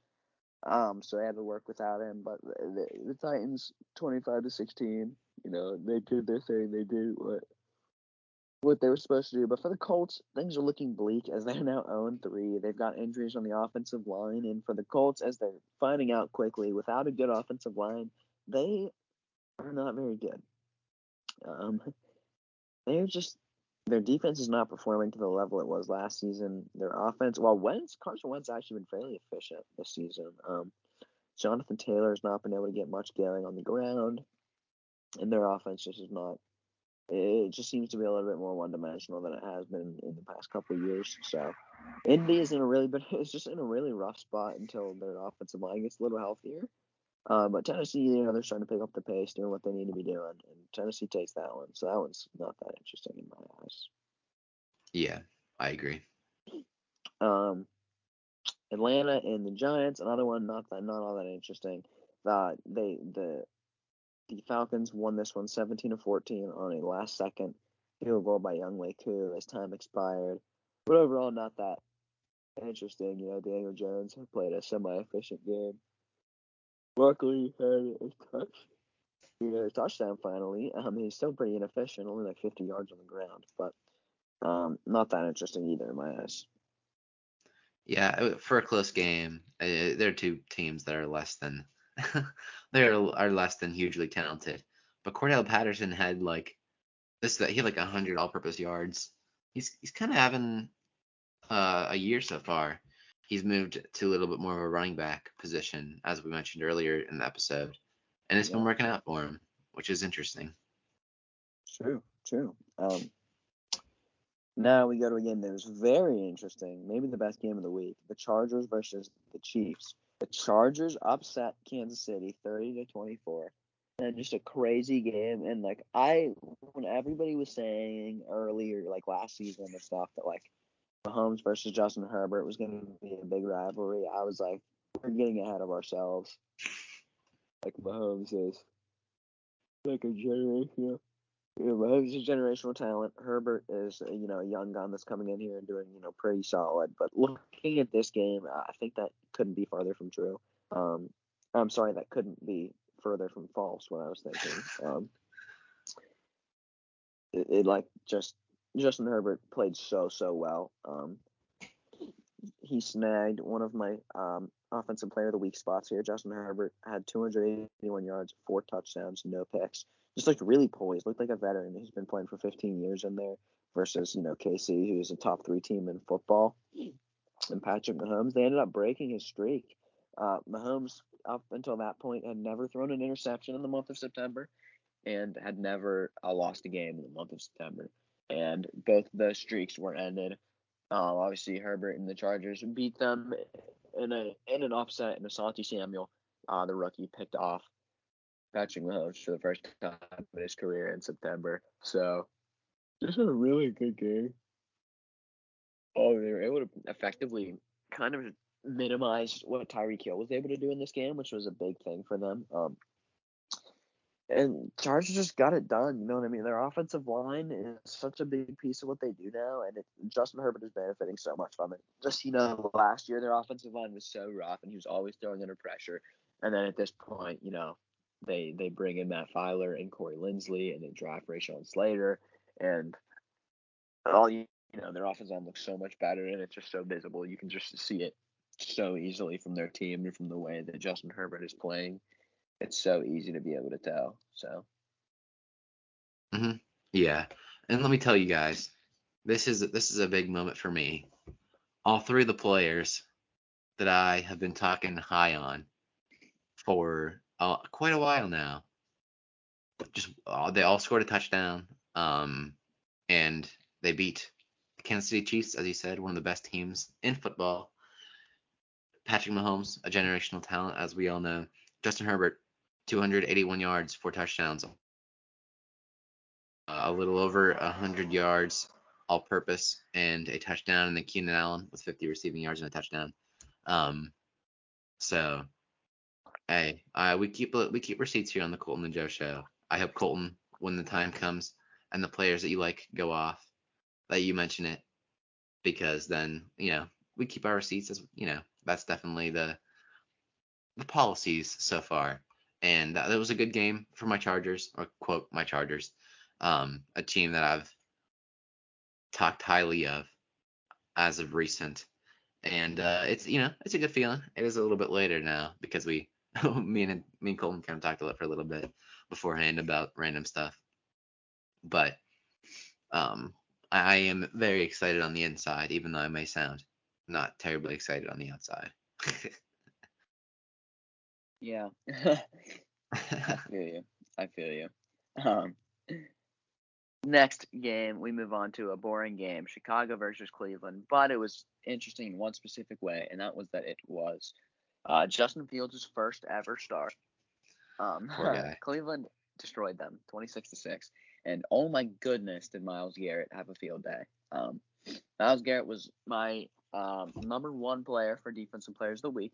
um, so they had to work without him. But the, the Titans, 25 to 16, you know, they did their thing. They did what what they were supposed to do. But for the Colts, things are looking bleak as they're now 0 3. They've got injuries on the offensive line. And for the Colts, as they're finding out quickly, without a good offensive line, they are not very good. Um, they're just their defense is not performing to the level it was last season. Their offense, while Wentz, Carson Wentz actually been fairly efficient this season. Um, Jonathan Taylor has not been able to get much going on the ground, and their offense just is not. It just seems to be a little bit more one dimensional than it has been in the past couple of years. So, Indy is in a really, but it's just in a really rough spot until their offensive line gets a little healthier. Uh, but Tennessee, you know, they're starting to pick up the pace, doing what they need to be doing, and Tennessee takes that one. So that one's not that interesting in my eyes. Yeah, I agree. Um, Atlanta and the Giants, another one not that not all that interesting. Uh, they the the Falcons won this one 17 to 14 on a last second field goal by Younghoe Koo as time expired. But overall, not that interesting. You know, Daniel Jones played a semi-efficient game. Luckily, he had a touch, he had a touchdown finally. Um, he's still pretty inefficient, only like 50 yards on the ground, but um, not that interesting either in my eyes. Yeah, uh, for a close game, uh, there are two teams that are less than they are, are less than hugely talented. But Cordarrelle Patterson had like this that he had like hundred all-purpose yards. He's he's kind of having uh, a year so far. He's moved to a little bit more of a running back position, as we mentioned earlier in the episode, and it's yeah. been working out for him, which is interesting. True, true. Um, now we go to a game that was very interesting, maybe the best game of the week. The Chargers versus the Chiefs. The Chargers upset Kansas City 30 to 24. And just a crazy game. And like I when everybody was saying earlier, like last season and stuff, that like Mahomes versus Justin Herbert was gonna be a big rivalry, I was like, we're getting ahead of ourselves. Like Mahomes is like a generation you know, Mahomes is generational talent. Herbert is, uh, you know, a young gun that's coming in here and doing, you know, pretty solid. But looking at this game, I think that couldn't be farther from true. Um, I'm sorry, that couldn't be further from false. What I was thinking. Um, it, it like just Justin Herbert played so so well. Um, he snagged one of my um, offensive player of the week spots here. Justin Herbert had 281 yards, four touchdowns, no picks just looked really poised, looked like a veteran who's been playing for 15 years in there versus, you know, KC, who's a top three team in football. And Patrick Mahomes, they ended up breaking his streak. Uh, Mahomes, up until that point, had never thrown an interception in the month of September and had never uh, lost a game in the month of September. And both the streaks were ended. Uh, obviously, Herbert and the Chargers beat them in a in an offset, and Asante Samuel, uh, the rookie, picked off Patrick Mahomes for the first time in his career in September. So just a really good game. Oh, they were able to effectively kind of minimize what Tyreek Hill was able to do in this game, which was a big thing for them. Um, and Chargers just got it done. You know what I mean? Their offensive line is such a big piece of what they do now, and it, Justin Herbert is benefiting so much from it. Just you know, last year their offensive line was so rough, and he was always throwing under pressure. And then at this point, you know, they they bring in Matt Feiler and Corey Linsley, and they draft Rashawn Slater, and all you know their offensive line looks so much better, and it's just so visible. You can just see it so easily from their team and from the way that Justin Herbert is playing. It's so easy to be able to tell. So. Mhm. Yeah, and let me tell you guys, this is this is a big moment for me. All three of the players that I have been talking high on for uh, quite a while now. Just uh, they all scored a touchdown, um, and they beat the Kansas City Chiefs, as you said, one of the best teams in football. Patrick Mahomes, a generational talent, as we all know. Justin Herbert, 281 yards, four touchdowns, uh, a little over 100 yards all-purpose, and a touchdown. And then Keenan Allen with 50 receiving yards and a touchdown. Um, so Hey, uh, we keep we keep receipts here on the Coltin and Joe show. I hope Coltin, when the time comes and the players that you like go off, that you mention it, because then you know we keep our receipts as you know that's definitely the the policies so far. And that, was a good game for my Chargers, or quote my Chargers, um, a team that I've talked highly of as of recent. And uh, it's you know it's a good feeling. It is a little bit later now because we me and me and Coltin kind of talked a lot for a little bit beforehand about random stuff. But um, I am very excited on the inside, even though I may sound not terribly excited on the outside. yeah, I feel you. I feel you. Um, next game, we move on to a boring game, Chicago versus Cleveland, but it was interesting in one specific way, and that was that it was uh, Justin Fields' first ever start. Um, Cleveland destroyed them, 26 to six. And oh my goodness, did Myles Garrett have a field day? Um, Myles Garrett was my um, number one player for defensive players of the week.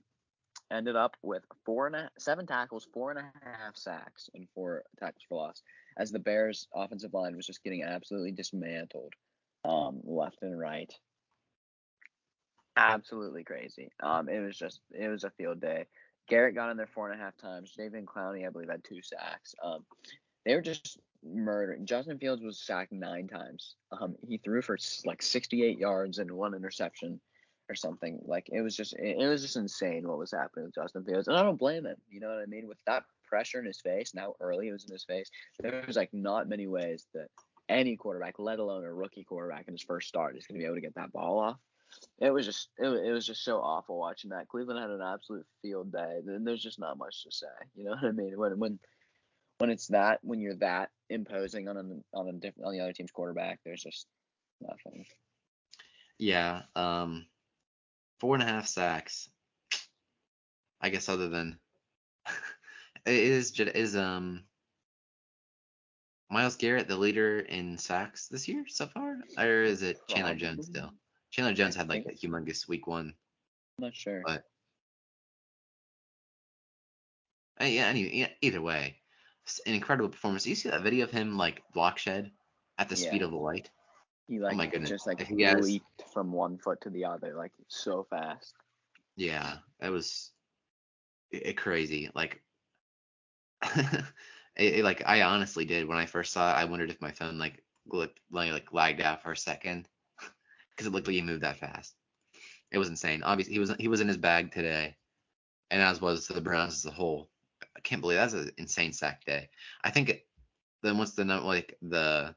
Ended up with four and a, seven tackles, four and a half sacks, and four tackles for loss, as the Bears' offensive line was just getting absolutely dismantled, um, left and right. Absolutely crazy. Um, it was just it was a field day. Garrett got in there four and a half times. Jadeveon Clowney, I believe, had two sacks. Um, they were just murdering. Justin Fields was sacked nine times. Um, he threw for like 68 yards and one interception or something. Like it was just it, was just insane what was happening with Justin Fields, and I don't blame him. You know what I mean? With that pressure in his face, now early it was in his face. There was like not many ways that any quarterback, let alone a rookie quarterback in his first start, is going to be able to get that ball off it was just it, it was just so awful watching that. Cleveland had an absolute field day. There's just not much to say. You know what I mean? When when when it's that when you're that imposing on an on a different on the other team's quarterback, there's just nothing. Yeah. Um. Four and a half sacks. I guess other than it is is um Myles Garrett the leader in sacks this year so far, or is it Chandler Jones still? Chandler Jones had like a humongous week one. I'm not sure. But uh, yeah, anyway, either way, an incredible performance. You see that video of him like block shed at the yeah. speed of light? He like oh my goodness. just like he leaped from one foot to the other like so fast. Yeah, that was it, crazy. Like it, it, like I honestly did when I first saw it. I wondered if my phone like looked like, like lagged out for a second because it looked like he moved that fast. It was insane. Obviously, he was he was in his bag today, and as was the Browns as a whole. I can't believe that's an insane sack day. I think it, then once the like the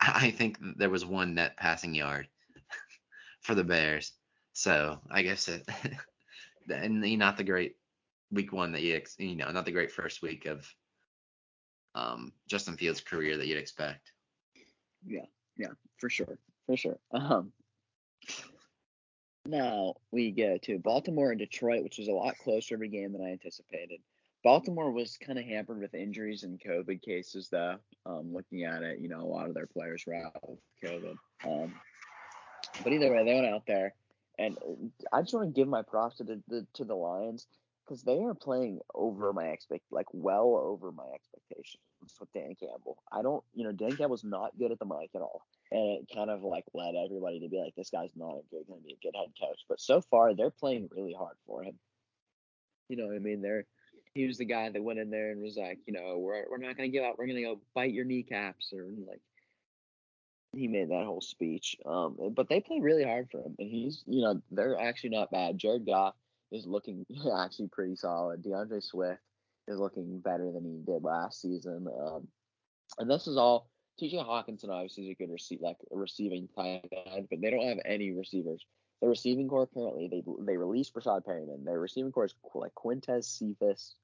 I think there was one net passing yard for the Bears. So I guess it and not the great week one that you you know not the great first week of um, Justin Fields' career that you'd expect. Yeah, yeah, for sure for sure. Um, now we go to Baltimore and Detroit, which was a lot closer of a game than I anticipated. Baltimore was kind of hampered with injuries and COVID cases, though. Um, looking at it, you know, a lot of their players were out with COVID. Um, but either way, they went out there, and I just want to give my props to the, to the Lions because they are playing over my expect, like well over my expectations with Dan Campbell. I don't, you know, Dan Campbell's not good at the mic at all and it kind of like led everybody to be like, this guy's not going to be a good head coach. But so far, they're playing really hard for him. You know what I mean? They're he was the guy that went in there and was like, you know, we're we're not to give up. We're to go bite your kneecaps or like. He made that whole speech. Um, but they play really hard for him, and he's, you know, they're actually not bad. Jared Goff is looking actually pretty solid. D'Andre Swift is looking better than he did last season. Um, and this is all TJ Hockenson obviously is a good receive like receiving tight end, but they don't have any receivers. The receiving core currently they they released Breshad Perriman. Their receiving core is like Quintez Cephus,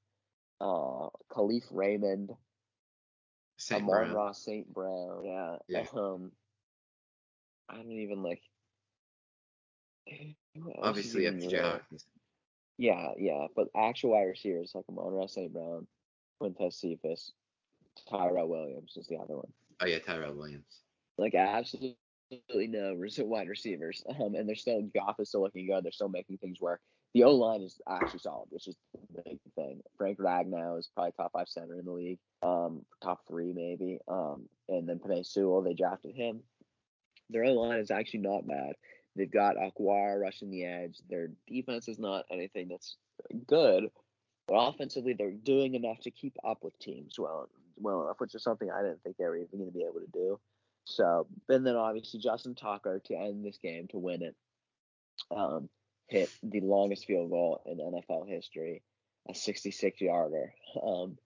uh, Kalif Raymond, St. Amon Ross St. Brown. Yeah. yeah. Um, I don't even like. Obviously, you have TJ Yeah, yeah, but actual wide receivers like Amon-Ra St. Brown, Quintez Cephus, Tyrell Williams is the other one. Oh yeah, Tyrell Williams. Like absolutely no wide receivers. Um, and they're still Goff is still looking good. They're still making things work. The O line is actually solid, which is the big thing. Frank Ragnow is probably top five center in the league. Um, top three maybe. Um, and then Penei Sewell, they drafted him. Their O line is actually not bad. They've got Okwara rushing the edge. Their defense is not anything that's good, but offensively they're doing enough to keep up with teams well well enough, which is something I didn't think they were even going to be able to do. So, and then obviously Justin Tucker to end this game to win it, um, hit the longest field goal in NFL history, a 66 yarder. Um,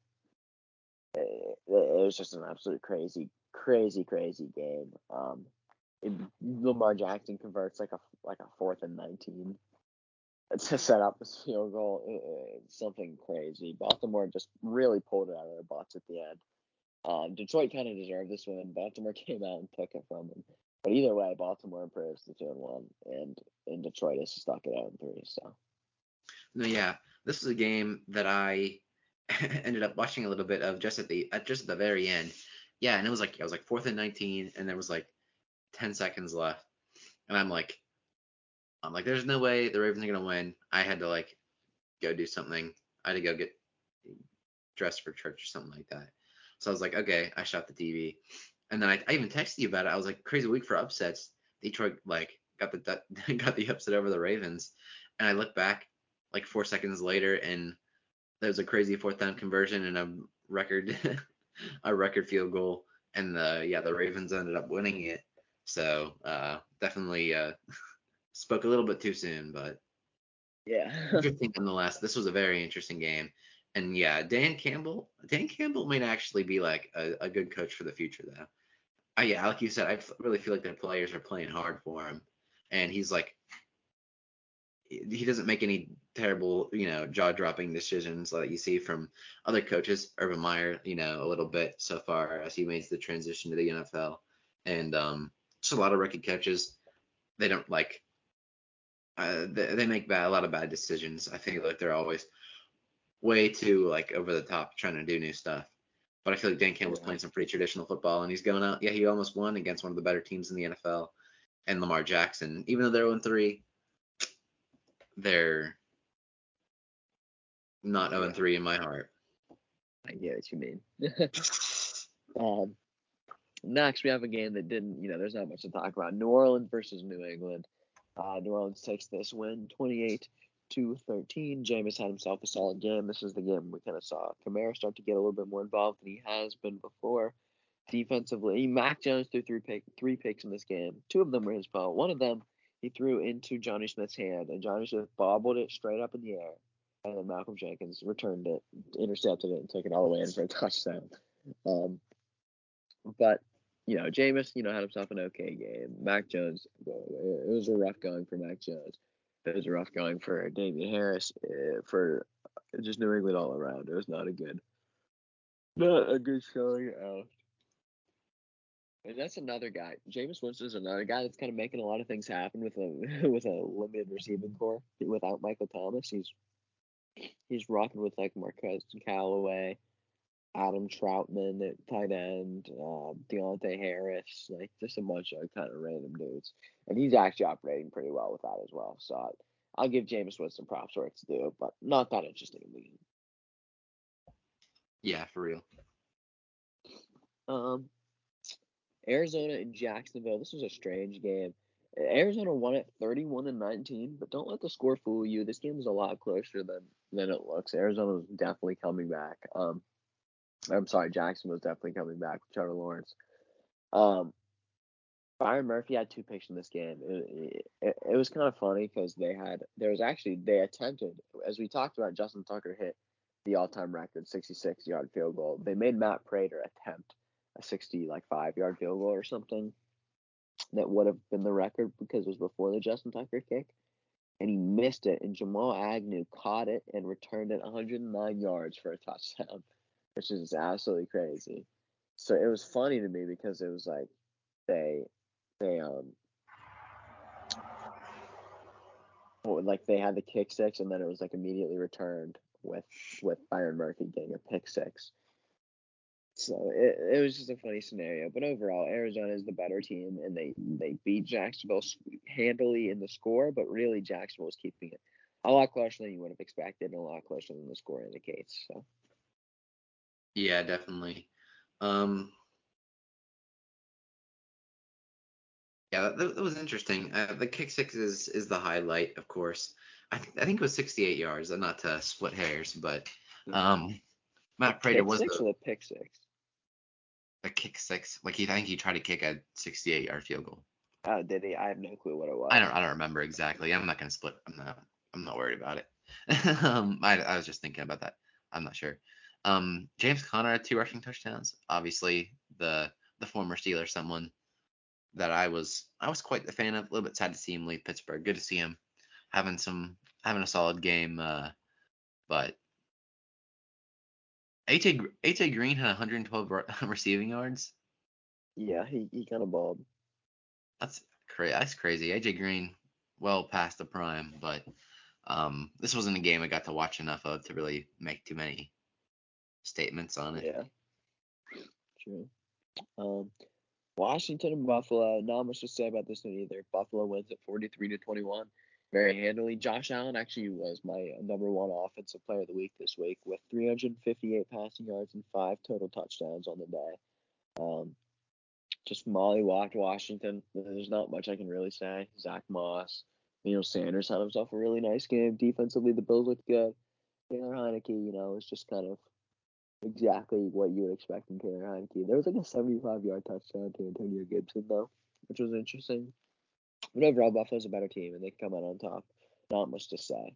it, it, was just an absolute crazy, crazy, crazy game. Um, it, Lamar Jackson converts like a like a fourth and 19 to set up this field goal. It's something crazy. Baltimore just really pulled it out of their butts at the end. Um, Detroit kind of deserved this win. Baltimore came out and took it from them. But either way, Baltimore improves to two and one, and and Detroit is stuck at out and three. So. No, yeah, this is a game that I ended up watching a little bit of just at the at just at the very end. Yeah, and it was like I was like fourth and nineteen, and there was like ten seconds left, and I'm like, I'm like, there's no way the Ravens are gonna win. I had to like go do something. I had to go get dressed for church or something like that. So I was like, okay, I shot the TV. And then I, I even texted you about it. I was like, crazy week for upsets. Detroit like got the got the upset over the Ravens. And I look back like four seconds later and there was a crazy fourth down conversion and a record a record field goal. And the yeah, the Ravens ended up winning it. So uh, definitely uh, spoke a little bit too soon, but Yeah. interesting nonetheless. This was a very interesting game. And yeah, Dan Campbell, Dan Campbell might actually be like a, a good coach for the future, though. I, yeah, like you said, I really feel like the players are playing hard for him, and he's like, he doesn't make any terrible, you know, jaw-dropping decisions like you see from other coaches. Urban Meyer, you know, a little bit so far as he makes the transition to the NFL, and um, just a lot of rookie coaches. They don't like, uh, they, they make bad, a lot of bad decisions. I think like they're always way too like over the top trying to do new stuff. But I feel like Dan Campbell's Yeah. playing some pretty traditional football, and he's going out. Yeah, he almost won against one of the better teams in the NFL, and Lamar Jackson. Even though they're 0 3, they're not 0 3 in my heart. I get what you mean. um, next, we have a game that didn't, you know, there's not much to talk about. New Orleans versus New England. Uh, New Orleans takes this win 28 to 13. Jameis had himself a solid game. This is the game we kind of saw Kamara start to get a little bit more involved than he has been before. Defensively, Mac Jones threw three, pick, three picks in this game. Two of them were his fault. One of them he threw into Jonnu Smith's hand, and Jonnu Smith bobbled it straight up in the air. And then Malcolm Jenkins returned it, intercepted it, and took it all the way in for a touchdown. Um, but you know, Jameis, you know, had himself an okay game. Mac Jones, it was a rough going for Mac Jones. It was rough going for Damien Harris, uh, for just New England all around. It was not a good, not a good showing out. And that's another guy. Jameis Winston is another guy that's kind of making a lot of things happen with a with a limited receiving core. Without Michael Thomas, he's he's rocking with like Marquez and Callaway, Adam Trautman at tight end, um, Deonte Harris, like just a bunch of kind of random dudes. And he's actually operating pretty well with that as well. So I, I'll give Jameis Winston props where it's due, but not that interesting in the. Yeah, for real. Um, Arizona and Jacksonville. This was a strange game. Arizona won it 31 to 19, but don't let the score fool you. This game was a lot closer than than it looks. Arizona was definitely coming back. Um, I'm sorry, Jackson was definitely coming back with Trevor Lawrence. Um, Byron Murphy had two picks in this game. It, it, it was kind of funny because they had there was actually they attempted as we talked about. Justin Tucker hit the all-time record 66 yard field goal. They made Matt Prater attempt a 60 like five yard field goal or something that would have been the record because it was before the Justin Tucker kick. And he missed it, and Jamal Agnew caught it and returned it 109 yards for a touchdown, which is absolutely crazy. So it was funny to me because it was like they they um like they had the kick six and then it was like immediately returned with with Byron Murphy getting a pick six. So it, it was just a funny scenario, but overall, Arizona is the better team, and they they beat Jacksonville handily in the score. But really, Jacksonville was keeping it a lot closer than you would have expected, and a lot closer than the score indicates. So Yeah, definitely. Um, yeah, that, that was interesting. Uh, the kick six is is the highlight, of course. I think I think it was 68 yards. Not to split hairs, but um, Matt Prater was six the, or the pick six. a kick six. Like he, I think he tried to kick a 68 yard field goal. Oh, did he? I have no clue what it was. I don't I don't remember exactly. I'm not gonna split. I'm not I'm not worried about it. um, I I was just thinking about that. I'm not sure. Um, James Conner had two rushing touchdowns. Obviously, the the former Steeler, someone that I was I was quite a fan of. A little bit sad to see him leave Pittsburgh. Good to see him having some having a solid game. Uh, but AJ AJ Green had 112 re- receiving yards. Yeah, he he kind of balled. That's crazy. That's crazy. AJ Green, well past the prime, but um, this wasn't a game I got to watch enough of to really make too many statements on it. Yeah, true. Um, Washington and Buffalo. Not much to say about this one either. Buffalo wins at 43 to 21. very handily. Josh Allen actually was my number one offensive player of the week this week with 358 passing yards and five total touchdowns on the day. Um, just Molly walked Washington. There's not much I can really say. Zach Moss, you know, Sanders had himself a really nice game. Defensively, the Bills looked good. Taylor Heinicke, you know, was just kind of exactly what you would expect from Taylor Heinicke. There was like a 75 yard touchdown to Antonio Gibson, though, which was interesting. But overall, Buffalo's a better team, and they come out on top. Not much to say.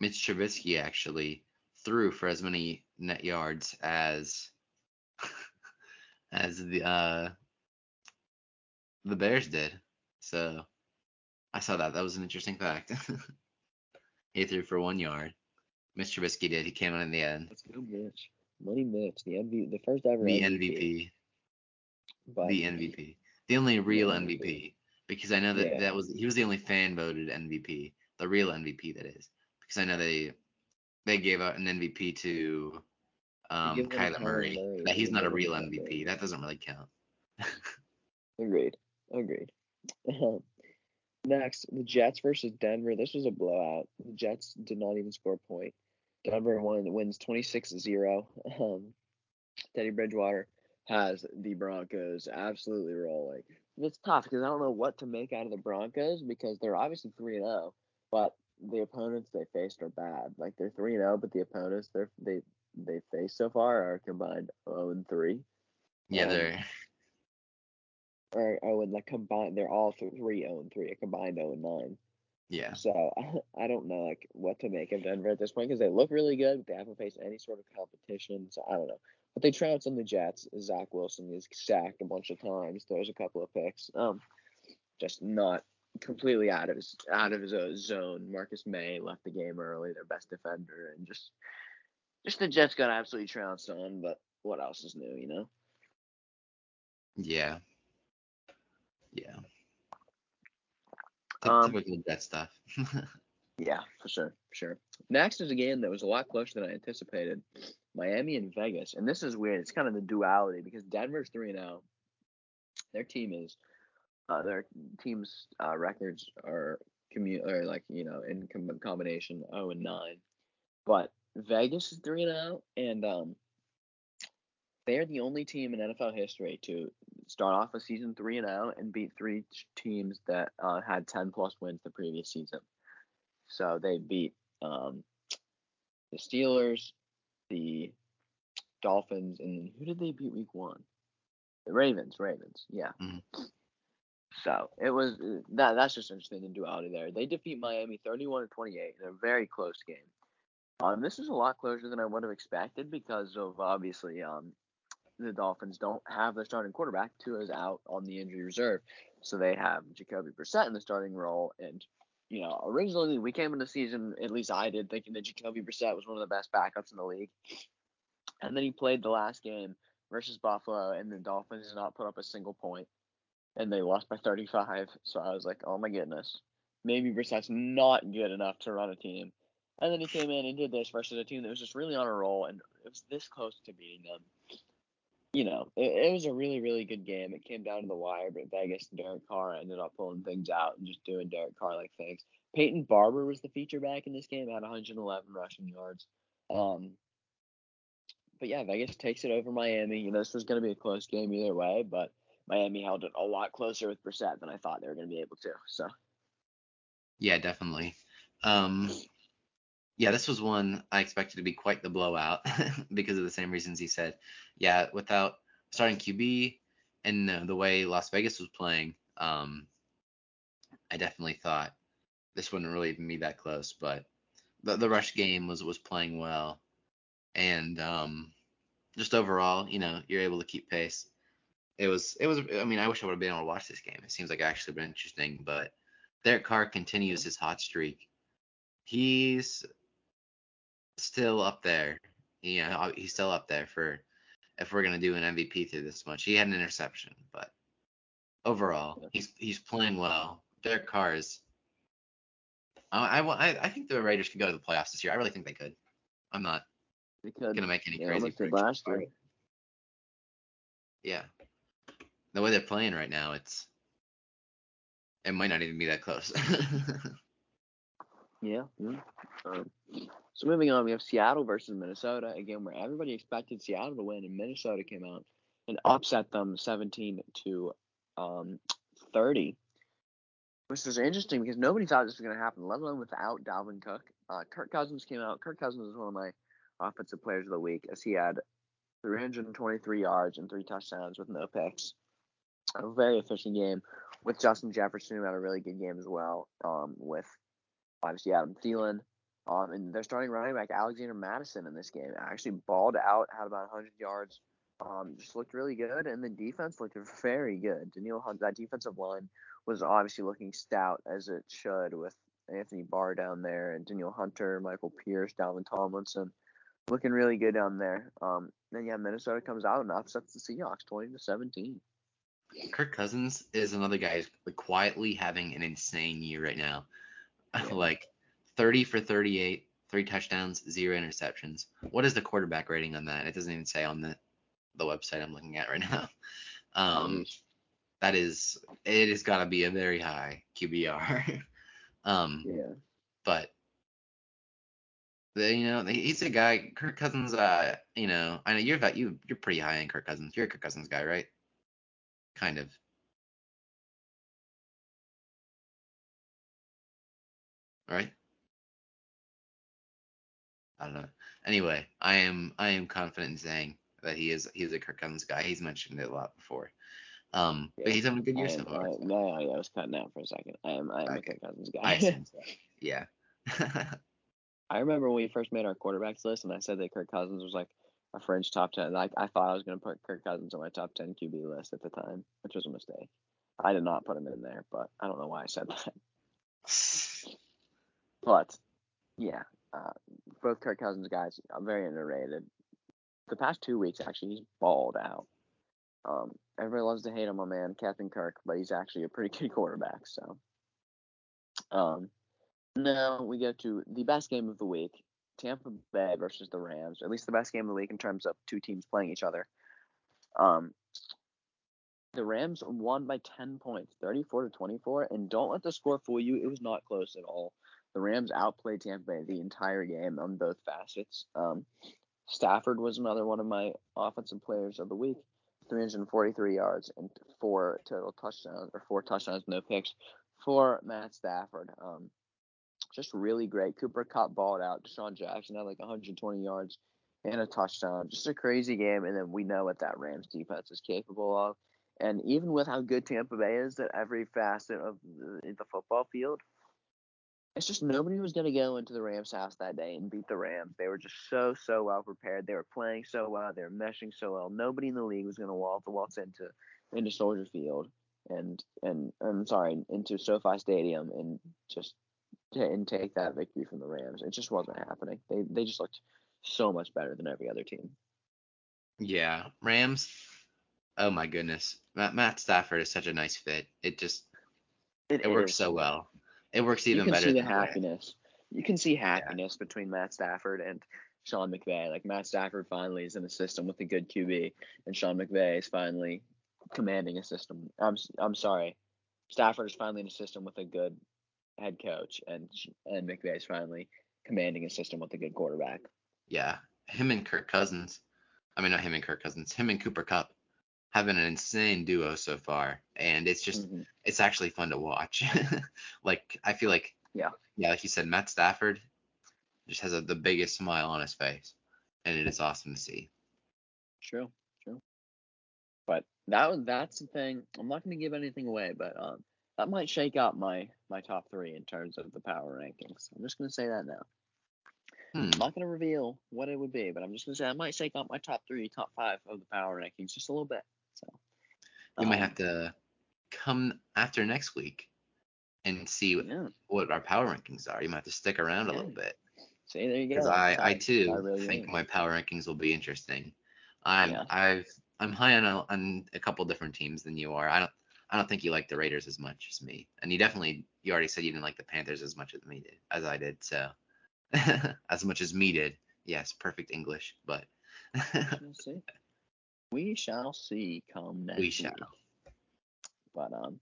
Mitch Trubisky actually threw for as many net yards as as the uh the Bears did. So I saw that. That was an interesting fact. he threw for one yard. Mitch Trubisky did. He came in in the end. Let's go, Mitch. Money Mitch, the MVP, the first ever The MVP. MVP. The MVP. The only real MVP. Because I know that Yeah. that was he was the only fan voted MVP. The real MVP that is. Because I know they they gave out an MVP to um give one to Kyler Murray. Murray, That he's not a real. MVP. That doesn't really count. Agreed. Agreed. Um, Next, the Jets versus Denver. This was a blowout. The Jets did not even score a point. Denver won, wins 26-0. Um, Teddy Bridgewater has the Broncos absolutely rolling. It's tough because I don't know what to make out of the Broncos because they're obviously 3 0, but the opponents they faced are bad. Like they're 3 0, but the opponents they're, they they faced so far are combined 0 and 3. Yeah, Um, they're Or oh, and like combined, they're all th- 3 0 and 3, a combined 0 and 9. Yeah. So I don't know like what to make of Denver at this point because they look really good. But they haven't faced any sort of competition, so I don't know. But they trounced on the Jets. Zach Wilson is sacked a bunch of times. Throws a couple of picks. Um, just not completely out of his out of his uh, zone. Marcus Maye left the game early, their best defender, and just just the Jets got absolutely trounced on. But what else is new, you know? Yeah. Yeah. Um, Jet stuff. Yeah, for sure, for sure. Next is a game that was a lot closer than I anticipated. Miami and Vegas, and this is weird. It's kind of the duality because Denver's three and zero. Their team is, uh, their team's uh, records are commu or like you know in com- combination zero and nine, but Vegas is three and zero, and um, they are the only team in NFL history to start off a season three and zero and beat three teams that uh, had ten plus wins the previous season. So they beat um, the Steelers, the Dolphins, and who did they beat week one? The Ravens. Ravens. Yeah. Mhm. So it was that. That's just interesting the duality there. They defeat Miami 31 to 28 in a very close game. Um, this is a lot closer than I would have expected because of obviously um, the Dolphins don't have their starting quarterback. Tua is out on the injury reserve, so they have Jacoby Brissett in the starting role. And you know, originally we came into the season, at least I did, thinking that Jacoby Brissett was one of the best backups in the league. And then he played the last game versus Buffalo, and the Dolphins did not put up a single point, and they lost by 35. So I was like, oh my goodness, maybe Brissett's not good enough to run a team. And then he came in and did this versus a team that was just really on a roll, and it was this close to beating them. You know, it, it was a really, really good game. It came down to the wire, but Vegas and Derek Carr ended up pulling things out and just doing Derek Carr like things. Peyton Barber was the feature back in this game, had 111 rushing yards. Um, but yeah, Vegas takes it over Miami. You know, this was going to be a close game either way, but Miami held it a lot closer with Brissett than I thought they were going to be able to. So Yeah, definitely. Um, yeah, this was one I expected to be quite the blowout because of the same reasons he said. Yeah, without starting QB and uh, the way Las Vegas was playing, um, I definitely thought this wouldn't really even be that close. But the the rush game was was playing well, and um, just overall, you know, you're able to keep pace. It was it was. I mean, I wish I would have been able to watch this game. It seems like actually been interesting, but Derek Carr continues his hot streak. He's still up there. Yeah, he's still up there for if we're gonna do an MVP through this much. He had an interception, but overall, he's he's playing well. Derek Carr is. I, I, I think the Raiders could go to the playoffs this year. I really think they could. I'm not they could. gonna make any Yeah, crazy predictions. last year. Yeah. The way they're playing right now, it's it might not even be that close. Yeah. yeah. Um, so moving on, we have Seattle versus Minnesota again, where everybody expected Seattle to win, and Minnesota came out and upset them 17 to um, 30, which is interesting because nobody thought this was going to happen, let alone without Dalvin Cook. Uh, Kirk Cousins came out. Kirk Cousins was one of my offensive players of the week as he had 323 yards and three touchdowns with no picks. A very efficient game with Justin Jefferson, who had a really good game as well. Um, with obviously Adam Thielen. Um, and they're starting running back Alexander Mattison in this game. Actually balled out, had about 100 yards. Um, just looked really good, and the defense looked very good. Danielle Hunt, that defensive line was obviously looking stout as it should with Anthony Barr down there and Danielle Hunter, Michael Pierce, Dalvin Tomlinson, looking really good down there. Um, then yeah, Minnesota comes out and upsets the Seahawks 20 to 17. Kirk Cousins is another guy who's quietly having an insane year right now. Yeah. like 30 for 38, three touchdowns, zero interceptions. What is the quarterback rating on that? It doesn't even say on the the website I'm looking at right now. Um, that is it has got to be a very high QBR. um, yeah. but the, you know he's a guy. Kirk Cousins. Uh, you know I know you're about you you're pretty high in Kirk Cousins. You're a Kirk Cousins guy, right? Kind of. Right. I don't know. Anyway, I am I am confident in saying that he is he is a Kirk Cousins guy. He's mentioned it a lot before. Um, but he's having a good year I so am, far. I, no, yeah, I was cutting out for a second. I am I am a Kirk Cousins I guy. assume. Yeah. I remember when we first made our quarterbacks list, and I said that Kirk Cousins was like a fringe top ten. Like I thought I was going to put Kirk Cousins on my top ten QB list at the time, which was a mistake. I did not put him in there, but I don't know why I said that. But yeah, uh, both Kirk Cousins guys are very underrated. The past two weeks, actually, he's balled out. Um, everybody loves to hate on my man Captain Kirk, but he's actually a pretty good quarterback. So, um, now we go to the best game of the week: Tampa Bay versus the Rams. At least the best game of the week in terms of two teams playing each other. Um, the Rams won by 10 points, 34 to 24, and don't let the score fool you. It was not close at all. The Rams outplayed Tampa Bay the entire game on both facets. Um, Stafford was another one of my offensive players of the week, 343 yards and four total touchdowns, or four touchdowns, no picks for Matt Stafford. Um, just really great. Cooper Kupp balled out. DeSean Jackson had like 120 yards and a touchdown. Just a crazy game. And then we know what that Rams defense is capable of. And even with how good Tampa Bay is at every facet of the, the football field, it's just nobody was going to go into the Rams' house that day and beat the Rams. They were just so, so well prepared. They were playing so well. They were meshing so well. Nobody in the league was going to waltz waltz into into Soldier Field and and I'm sorry into SoFi Stadium and just t- and take that victory from the Rams. It just wasn't happening. They they just looked so much better than every other team. yeah. Rams. Oh my goodness. Matt, Matt Stafford is such a nice fit. It just it works is. so well. It works You even can better see the than the happiness. You can see happiness between Matt Stafford and Sean McVay. Like Matt Stafford finally is in a system with a good QB, and Sean McVay is finally commanding a system. I'm I'm sorry, Stafford is finally in a system with a good head coach, and and McVay is finally commanding a system with a good quarterback. Yeah. Him and Kirk Cousins. I mean, not him and Kirk Cousins. Him and Cooper Kupp been an insane duo so far, and it's just Mhm. it's actually fun to watch. like I feel like Yeah. yeah, like you said, Matt Stafford just has a, the biggest smile on his face, and it is awesome to see. True, true. But that was that's the thing. I'm not going to give anything away, but um, that might shake out my my top three in terms of the power rankings. I'm just going to say that now. Hmm. I'm not going to reveal what it would be, but I'm just going to say I might shake up my top three, top five of the power rankings just a little bit. We might um, have to come after next week and see what, Yeah. what our power rankings are. You might have to stick around a Yeah. little bit See, there you go. because I, I too I really think am. my power rankings will be interesting. I'm Yeah. I've I'm high on a, on a couple different teams than you are. I don't I don't think you like the Raiders as much as me, and you definitely you already said you didn't like the Panthers as much as me did as I did. So as much as me did. Yes, perfect English, but. We shall see come next we week. shall. But um,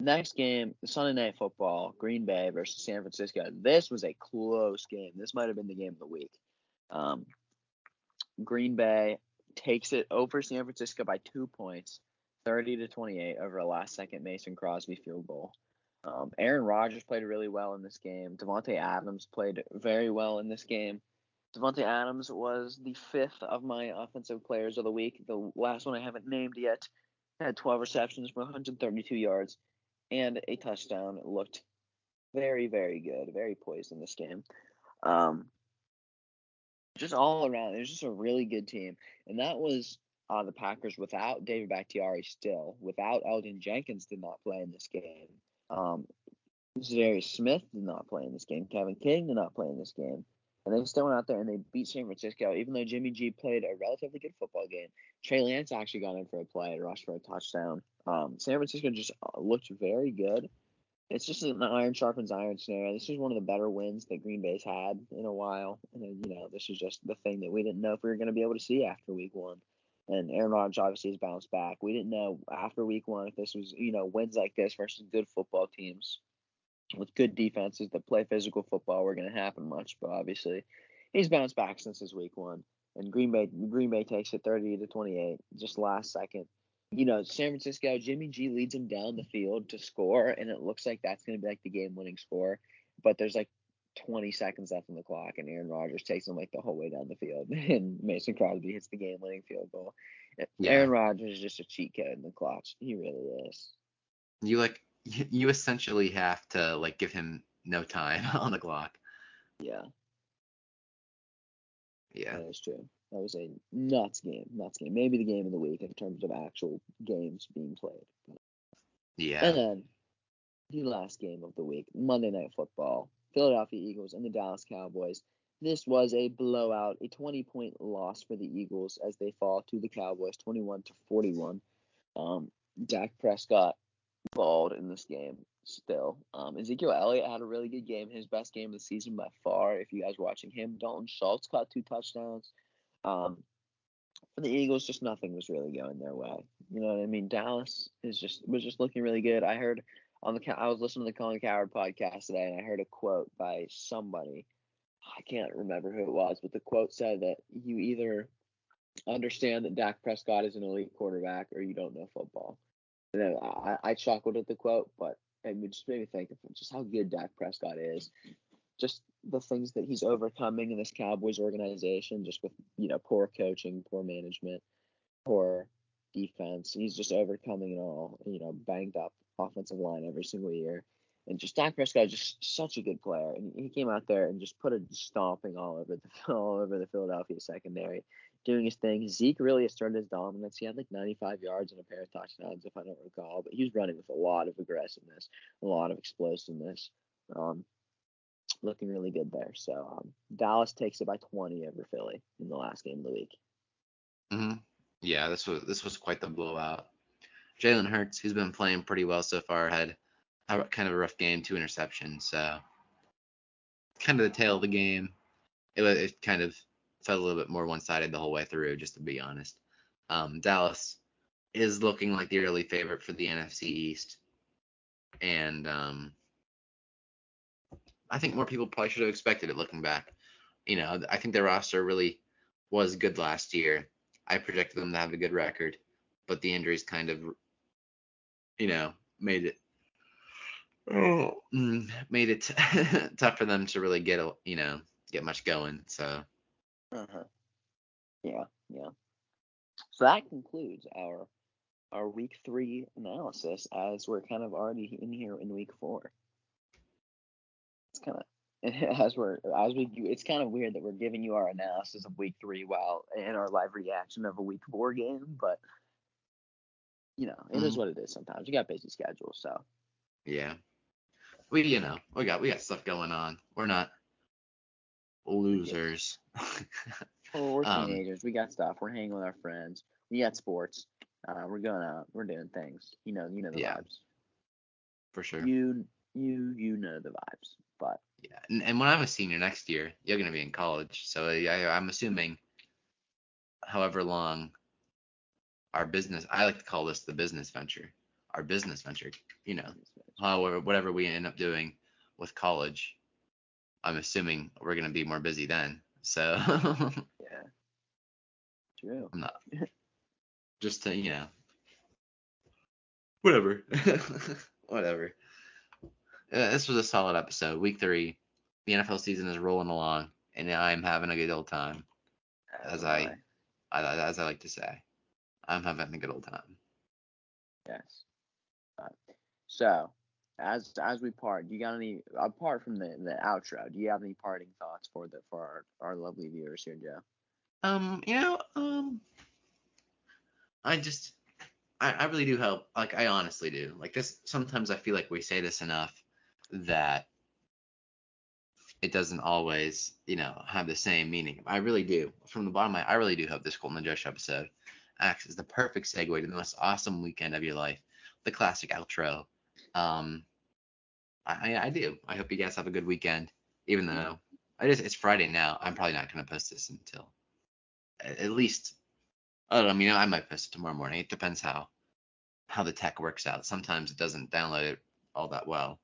Next game, Sunday Night Football, Green Bay versus San Francisco. This was a close game. This might have been the game of the week. Um, Green Bay takes it over San Francisco by two points, 30 to 28 over a last second Mason Crosby field goal. Um, Aaron Rodgers played really well in this game. Davante Adams played very well in this game. Davante Adams was the fifth of my offensive players of the week. The last one I haven't named yet had 12 receptions for 132 yards and a touchdown. It looked very, very good, very poised in this game. Um, just all around, it was just a really good team, and that was uh, the Packers without David Bakhtiari still, without Elgton Jenkins did not play in this game. Um, Za'Darius Smith did not play in this game. Kevin King did not play in this game. And they still went out there and they beat San Francisco, even though Jimmy G played a relatively good football game. Trey Lance actually got in for a play and rushed for a touchdown. Um, San Francisco just uh, looked very good. It's just an iron sharpens iron scenario. This is one of the better wins that Green Bay's had in a while. And, you know, this is just the thing that we didn't know if we were going to be able to see after week one. And Aaron Rodgers obviously has bounced back. We didn't know after week one if this was, you know, wins like this versus good football teams with good defenses that play physical football were going to happen much, but obviously he's bounced back since his week one. And Green Bay Green Bay takes it 30 to 28, just last second. You know, San Francisco, Jimmy G leads him down the field to score, and it looks like that's going to be like the game-winning score. But there's like 20 seconds left on the clock, and Aaron Rodgers takes him like the whole way down the field, and Mason Crosby hits the game-winning field goal. Yeah. Aaron Rodgers is just a cheat code in the clutch. He really is. You like you essentially have to like give him no time on the clock. Yeah. Yeah. That is true. That was a nuts game. Nuts game. Maybe the game of the week in terms of actual games being played. Yeah. And then the last game of the week, Monday Night Football, Philadelphia Eagles and the Dallas Cowboys. This was a blowout, a 20 point loss for the Eagles as they fall to the Cowboys 21 to 41. Um, Dak Prescott balled in this game still. Um, Ezekiel Elliott had a really good game, his best game of the season by far. If you guys are watching him, Dalton Schultz caught two touchdowns. Um, for the Eagles, just nothing was really going their way. You know what I mean? Dallas is just was just looking really good. I heard on the I was listening to the Colin Cowherd podcast today, and I heard a quote by somebody. I can't remember who it was, but the quote said that you either understand that Dak Prescott is an elite quarterback or you don't know football. And I, I chuckled at the quote, but it just made me think of just how good Dak Prescott is. Just the things that he's overcoming in this Cowboys organization, just with you know poor coaching, poor management, poor defense. He's just overcoming it all. You know, banged up offensive line every single year, and just Dak Prescott is just such a good player. And he came out there and just put a stomping all over the all over the Philadelphia secondary doing his thing. Zeke really asserted his dominance. He had like 95 yards and a pair of touchdowns, if I don't recall. But he was running with a lot of aggressiveness, a lot of explosiveness. Um, looking really good there. So um, Dallas takes it by 20 over Philly in the last game of the week. Mm-hmm. Yeah, this was this was quite the blowout. Jalen Hurts, he's been playing pretty well so far, had kind of a rough game, two interceptions. So kind of the tale of the game. It, was it kind of felt a little bit more one-sided the whole way through, just to be honest. Um, Dallas is looking like the early favorite for the NFC East, and um, I think more people probably should have expected it looking back. You know, I think their roster really was good last year. I projected them to have a good record, but the injuries kind of, you know, made it oh, made it tough for them to really get a, you know get much going. So uh-huh. Yeah, yeah. So that concludes our our week three analysis as we're kind of already in here in week four. It's kind of as we're as we do, it's kind of weird that we're giving you our analysis of week three while in our live reaction of a week four game, but you know, it mm-hmm. is what it is sometimes. You got busy schedules, so yeah. We you know, we got we got stuff going on. We're not losers. well, we're um, teenagers. Um, we got stuff. We're hanging with our friends. We got sports. Uh, we're going out. We're doing things. You know, you know the yeah, vibes. For sure. You you you know the vibes. But yeah, and, and when I'm a senior next year, you're gonna be in college. So yeah, I'm assuming, however long our business, I like to call this the business venture. our business venture. You know, however, whatever we end up doing with college, I'm assuming we're gonna be more busy then. So Yeah. True. I'm not just to you know whatever whatever. Uh, this was a solid episode. Week three, the NFL season is rolling along, and I'm having a good old time, As I- I- as I like to say. I'm having a good old time. Yes. Uh, so, as as we part, do you got any apart from the the outro? Do you have any parting thoughts for the for our, our lovely viewers here, Joe? Um, you know, um, I just, I, I really do hope, like, I honestly do. Like, this, sometimes I feel like we say this enough that it doesn't always, you know, have the same meaning. I really do. From the bottom of my, I really do hope this Coltin and Josh episode acts as the perfect segue to the most awesome weekend of your life, the classic outro. Um, I, I, do. I hope you guys have a good weekend, even though I just, it's Friday now. I'm probably not going to post this until at least I don't know, I mean I might post it tomorrow morning. It depends how how the tech works out. Sometimes it doesn't download it all that well.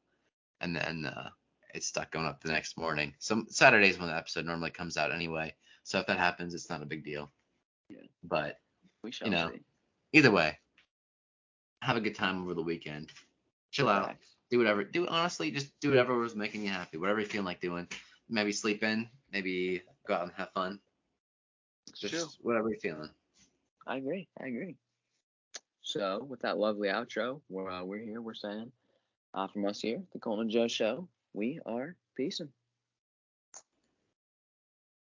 And then uh, it's stuck going up the next morning. Some Saturdays when the episode normally comes out anyway. So if that happens, it's not a big deal. Yeah. But We shall know, see. either way, have a good time over the weekend. Chill out. Do whatever. Do honestly, just do whatever was making you happy. Whatever you're feeling like doing. Maybe sleep in. Maybe go out and have fun. Just True. whatever you're feeling. I agree. I agree. So, with that lovely outro, we're uh, we're here. We're saying, uh, from us here, the Coltin and Joe Show, we are peacing.